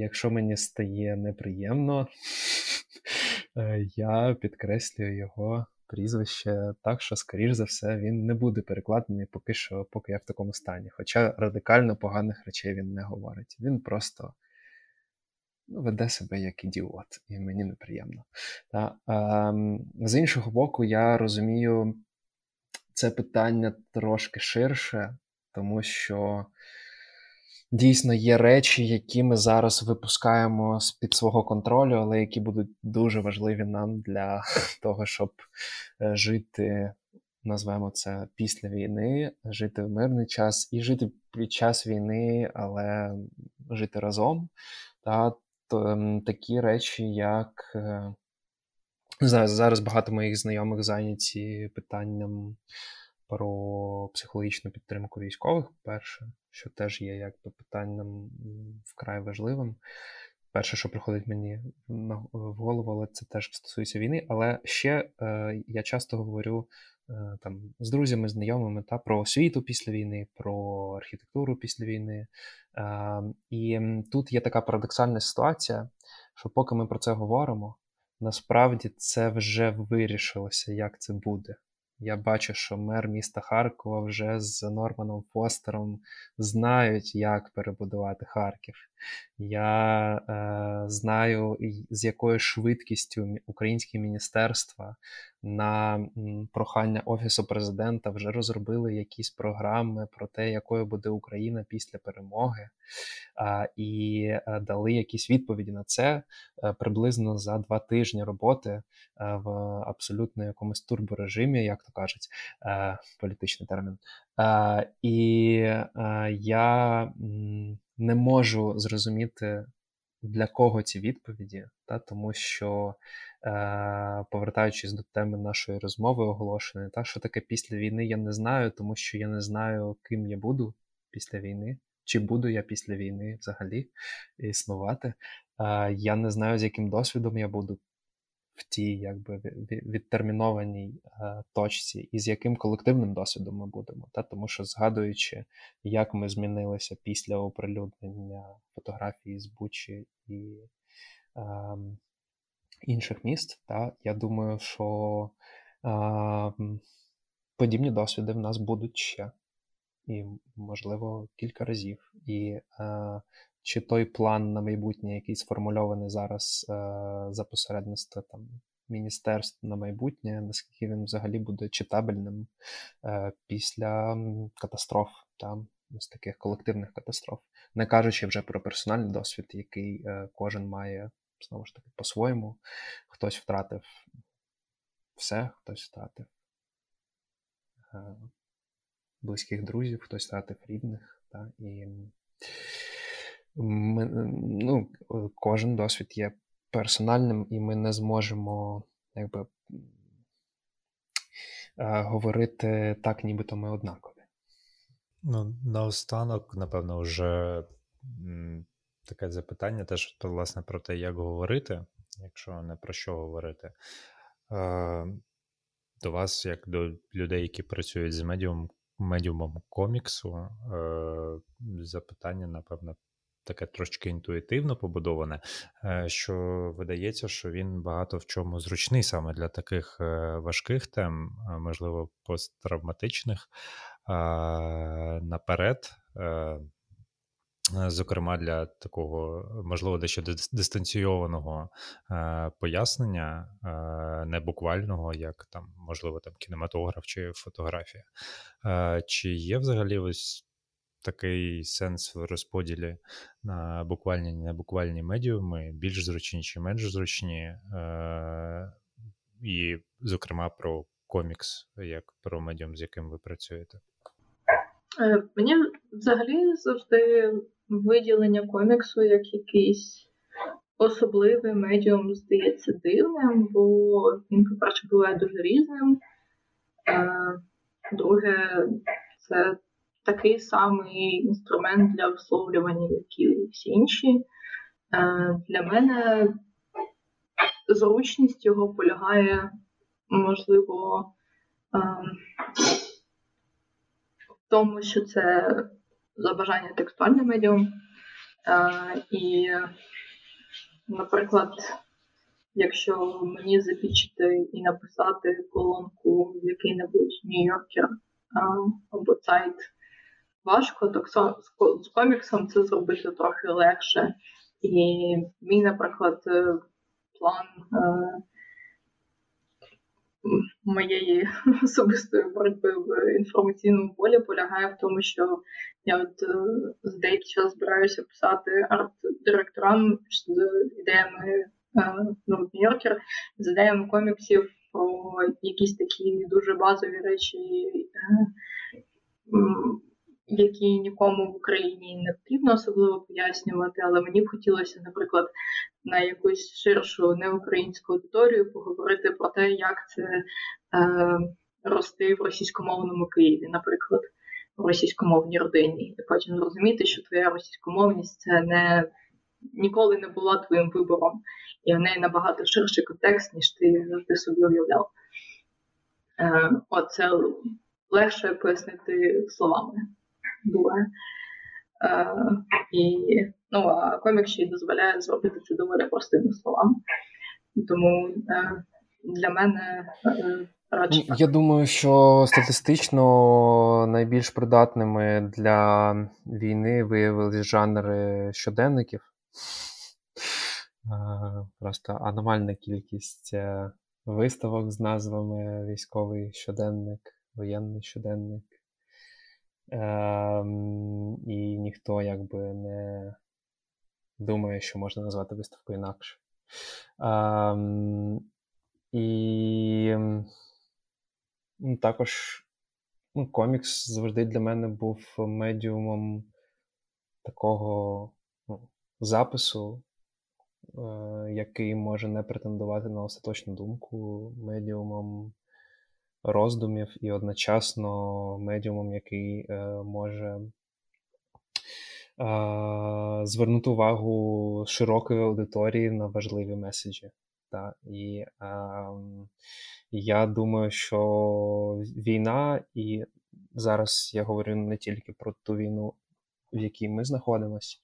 якщо мені стає неприємно, е, я підкреслюю його прізвище так, що, скоріш за все, він не буде перекладений поки що, поки я в такому стані. Хоча радикально поганих речей він не говорить. Він просто ну, веде себе як ідіот, і мені неприємно. Та, а, З іншого боку, я розумію це питання трошки ширше, тому що. Дійсно, є речі, які ми зараз випускаємо з під свого контролю, але які будуть дуже важливі нам для того, щоб е, жити, назвемо це після війни, жити в мирний час і жити під час війни, але жити разом. Та Ем, такі речі, як е, не зараз багато моїх знайомих зайняті питанням про психологічну підтримку військових, перше, що теж є якби питанням вкрай важливим. Перше, що приходить мені в голову, але це теж стосується війни. Але ще е, я часто говорю Е, там з друзями, знайомими та про освіту після війни, про архітектуру після війни. Е, і тут є така парадоксальна ситуація, що поки ми про це говоримо, насправді це вже вирішилося, як це буде. Я бачу, що мер міста Харкова вже з Норманом Фостером знають, як перебудувати Харків. Я е, знаю, з якою швидкістю українські міністерства на прохання Офісу президента вже розробили якісь програми про те, якою буде Україна після перемоги, і е, дали якісь відповіді на це е, приблизно за два тижні роботи е, в абсолютно якомусь турборежимі, як то кажуть, політичний термін. І я не можу зрозуміти для кого ці відповіді, та тому що, е, повертаючись до теми нашої розмови оголошеної, та що таке після війни, я не знаю, тому що я не знаю, ким я буду після війни, чи буду я після війни взагалі існувати. Е, я не знаю, з яким досвідом я буду в тій якби відтермінованій е, точці, і з яким колективним досвідом ми будемо. Та? Тому що, згадуючи, як ми змінилися після оприлюднення фотографії з Бучі і е, інших міст, та? я думаю, що е, подібні досвіди в нас будуть ще. І, можливо, кілька разів. І е, чи той план на майбутнє, який сформульований зараз е, за посередництва там міністерств на майбутнє, наскільки він взагалі буде читабельним е, після катастроф, там з таких колективних катастроф, не кажучи вже про персональний досвід, який е, кожен має знову ж таки по-своєму. Хтось втратив все, хтось втратив близьких друзів, хтось втратив рідних. Та, і ми, ну, кожен досвід є персональним, і ми не зможемо якби, говорити так, нібито ми однакові. Ну, наостанок, напевно, вже таке запитання теж власне про те, як говорити, якщо не про що говорити. До вас, як до людей, які працюють з медіумом, медіумом коміксу, запитання, напевно, таке трошки інтуїтивно побудоване, е, що видається, що він багато в чому зручний саме для таких е, важких тем, е, можливо, посттравматичних наперед. Зокрема, для такого, можливо, дещо дистанційованого е, пояснення, е, не буквального, як там, можливо, там кінематограф чи фотографія. Е, Чи є взагалі ось такий сенс в розподілі на буквальні і небуквальні медіуми, більш зручні чи менш зручні, е- і, зокрема, про комікс, як про медіум, з яким ви працюєте. Е, мені взагалі завжди виділення коміксу як якийсь особливий медіум здається дивним, бо він, по-перше, буває дуже різним. Е, друге, це такий самий інструмент для висловлювання, як і всі інші. Е, для мене зручність його полягає, можливо, е, в тому, що це за бажання текстуальне медіум. Е, і, наприклад, якщо мені запічити і написати колонку в який-небудь Нью-Йоркер або сайт важко, так з коміксом це зробити трохи легше. І мій, наприклад, е, план е, моєї особистої боротьби в інформаційному полі полягає в тому, що я от е, з деякий час збираюся писати арт-директорам з ідеями ну, Нью-Йоркер, з ідеями коміксів про якісь такі дуже базові речі які нікому в Україні не потрібно особливо пояснювати, але мені б хотілося, наприклад, на якусь ширшу неукраїнську аудиторію поговорити про те, як це е, рости в російськомовному Києві, наприклад, в російськомовній родині, і потім зрозуміти, що твоя російськомовність це не ніколи не була твоїм вибором, і в неї набагато ширший контекст, ніж ти завжди собі уявляв. Е, Оце легше пояснити словами буває. Е, І ну, а комік ще й дозволяє зробити це доволі простими словами. Тому для мене е, радше. Я думаю, що статистично найбільш придатними для війни виявилися жанри щоденників. Просто аномальна кількість е, виставок з назвами військовий щоденник, воєнний щоденник. Ем, І ніхто якби не думає, що можна назвати виставку інакше. Ем, І ну, також ну, комікс завжди для мене був медіумом такого ну, запису який може не претендувати на остаточну думку, медіумом роздумів і одночасно медіумом, який може звернути увагу широкої аудиторії на важливі меседжі. Та, І а, я думаю, що війна, і зараз я говорю не тільки про ту війну, в якій ми знаходимося,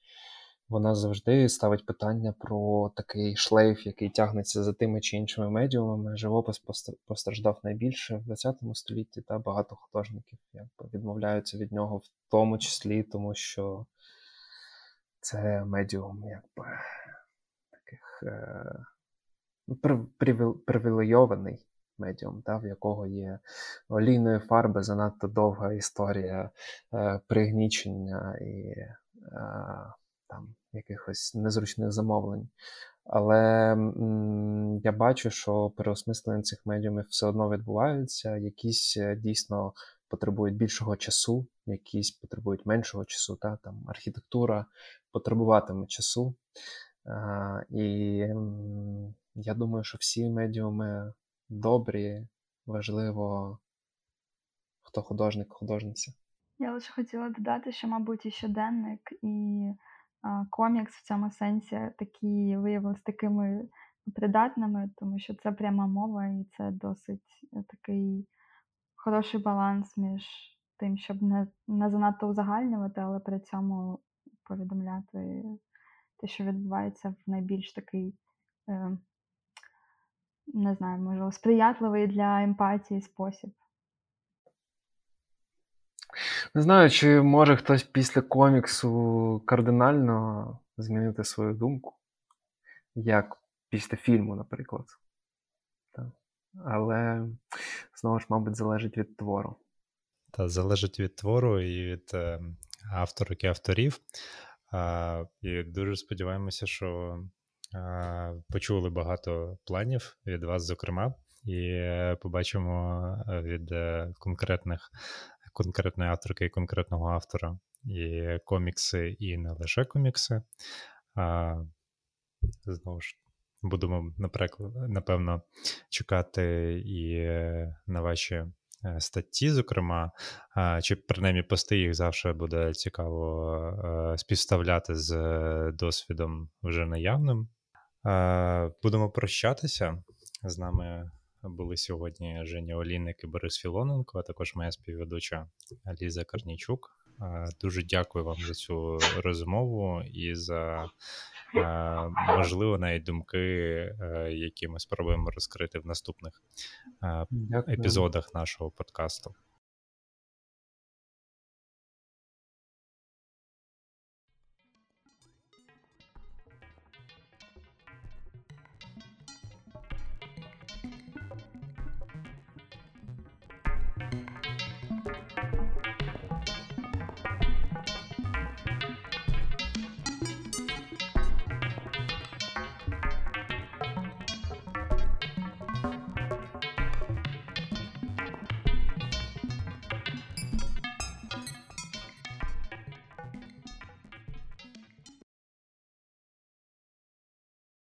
вона завжди ставить питання про такий шлейф, який тягнеться за тими чи іншими медіумами. Живопис постраждав найбільше в 20 столітті, та багато художників якби, відмовляються від нього, в тому числі, тому що це медіум якби таких е, привілейований медіум, та, в якого є олійної фарби, занадто довга історія е, пригнічення і е, там якихось незручних замовлень. Але м, я бачу, що переосмислення цих медіумів все одно відбуваються. Якісь е, дійсно потребують більшого часу, якісь потребують меншого часу. Та, там Архітектура потребуватиме часу. А, І м, я думаю, що всі медіуми добрі, важливо, хто художник, художниця. Я лише хотіла додати, що, мабуть, і щоденник, і комікс в цьому сенсі такі виявилися такими придатними, тому що це пряма мова, і це досить е, такий хороший баланс між тим, щоб не, не занадто узагальнювати, але при цьому повідомляти те, що відбувається в найбільш такий. Е, не знаю, можливо, сприятливий для емпатії спосіб. Не знаю, чи може хтось після коміксу кардинально змінити свою думку, як після фільму, наприклад. Але знову ж, мабуть, залежить від твору. Та залежить від твору і від е, авторок і авторів. А, І дуже сподіваємося, що Почули багато планів від вас, зокрема, і е, побачимо е, від е, конкретних конкретної авторки і конкретного автора і комікси, і не лише комікси. А, Знову ж будемо, напевно, чекати і на ваші статті, зокрема, чи принаймні пости їх завжди буде цікаво співставляти з досвідом вже наявним. Будемо прощатися. З нами були сьогодні Женя Олійник і Борис Філоненко, а також моя співведуча Ліза Карнічук. Дуже дякую вам за цю розмову і за можливо навіть думки, які ми спробуємо розкрити в наступних дякую. епізодах нашого подкасту.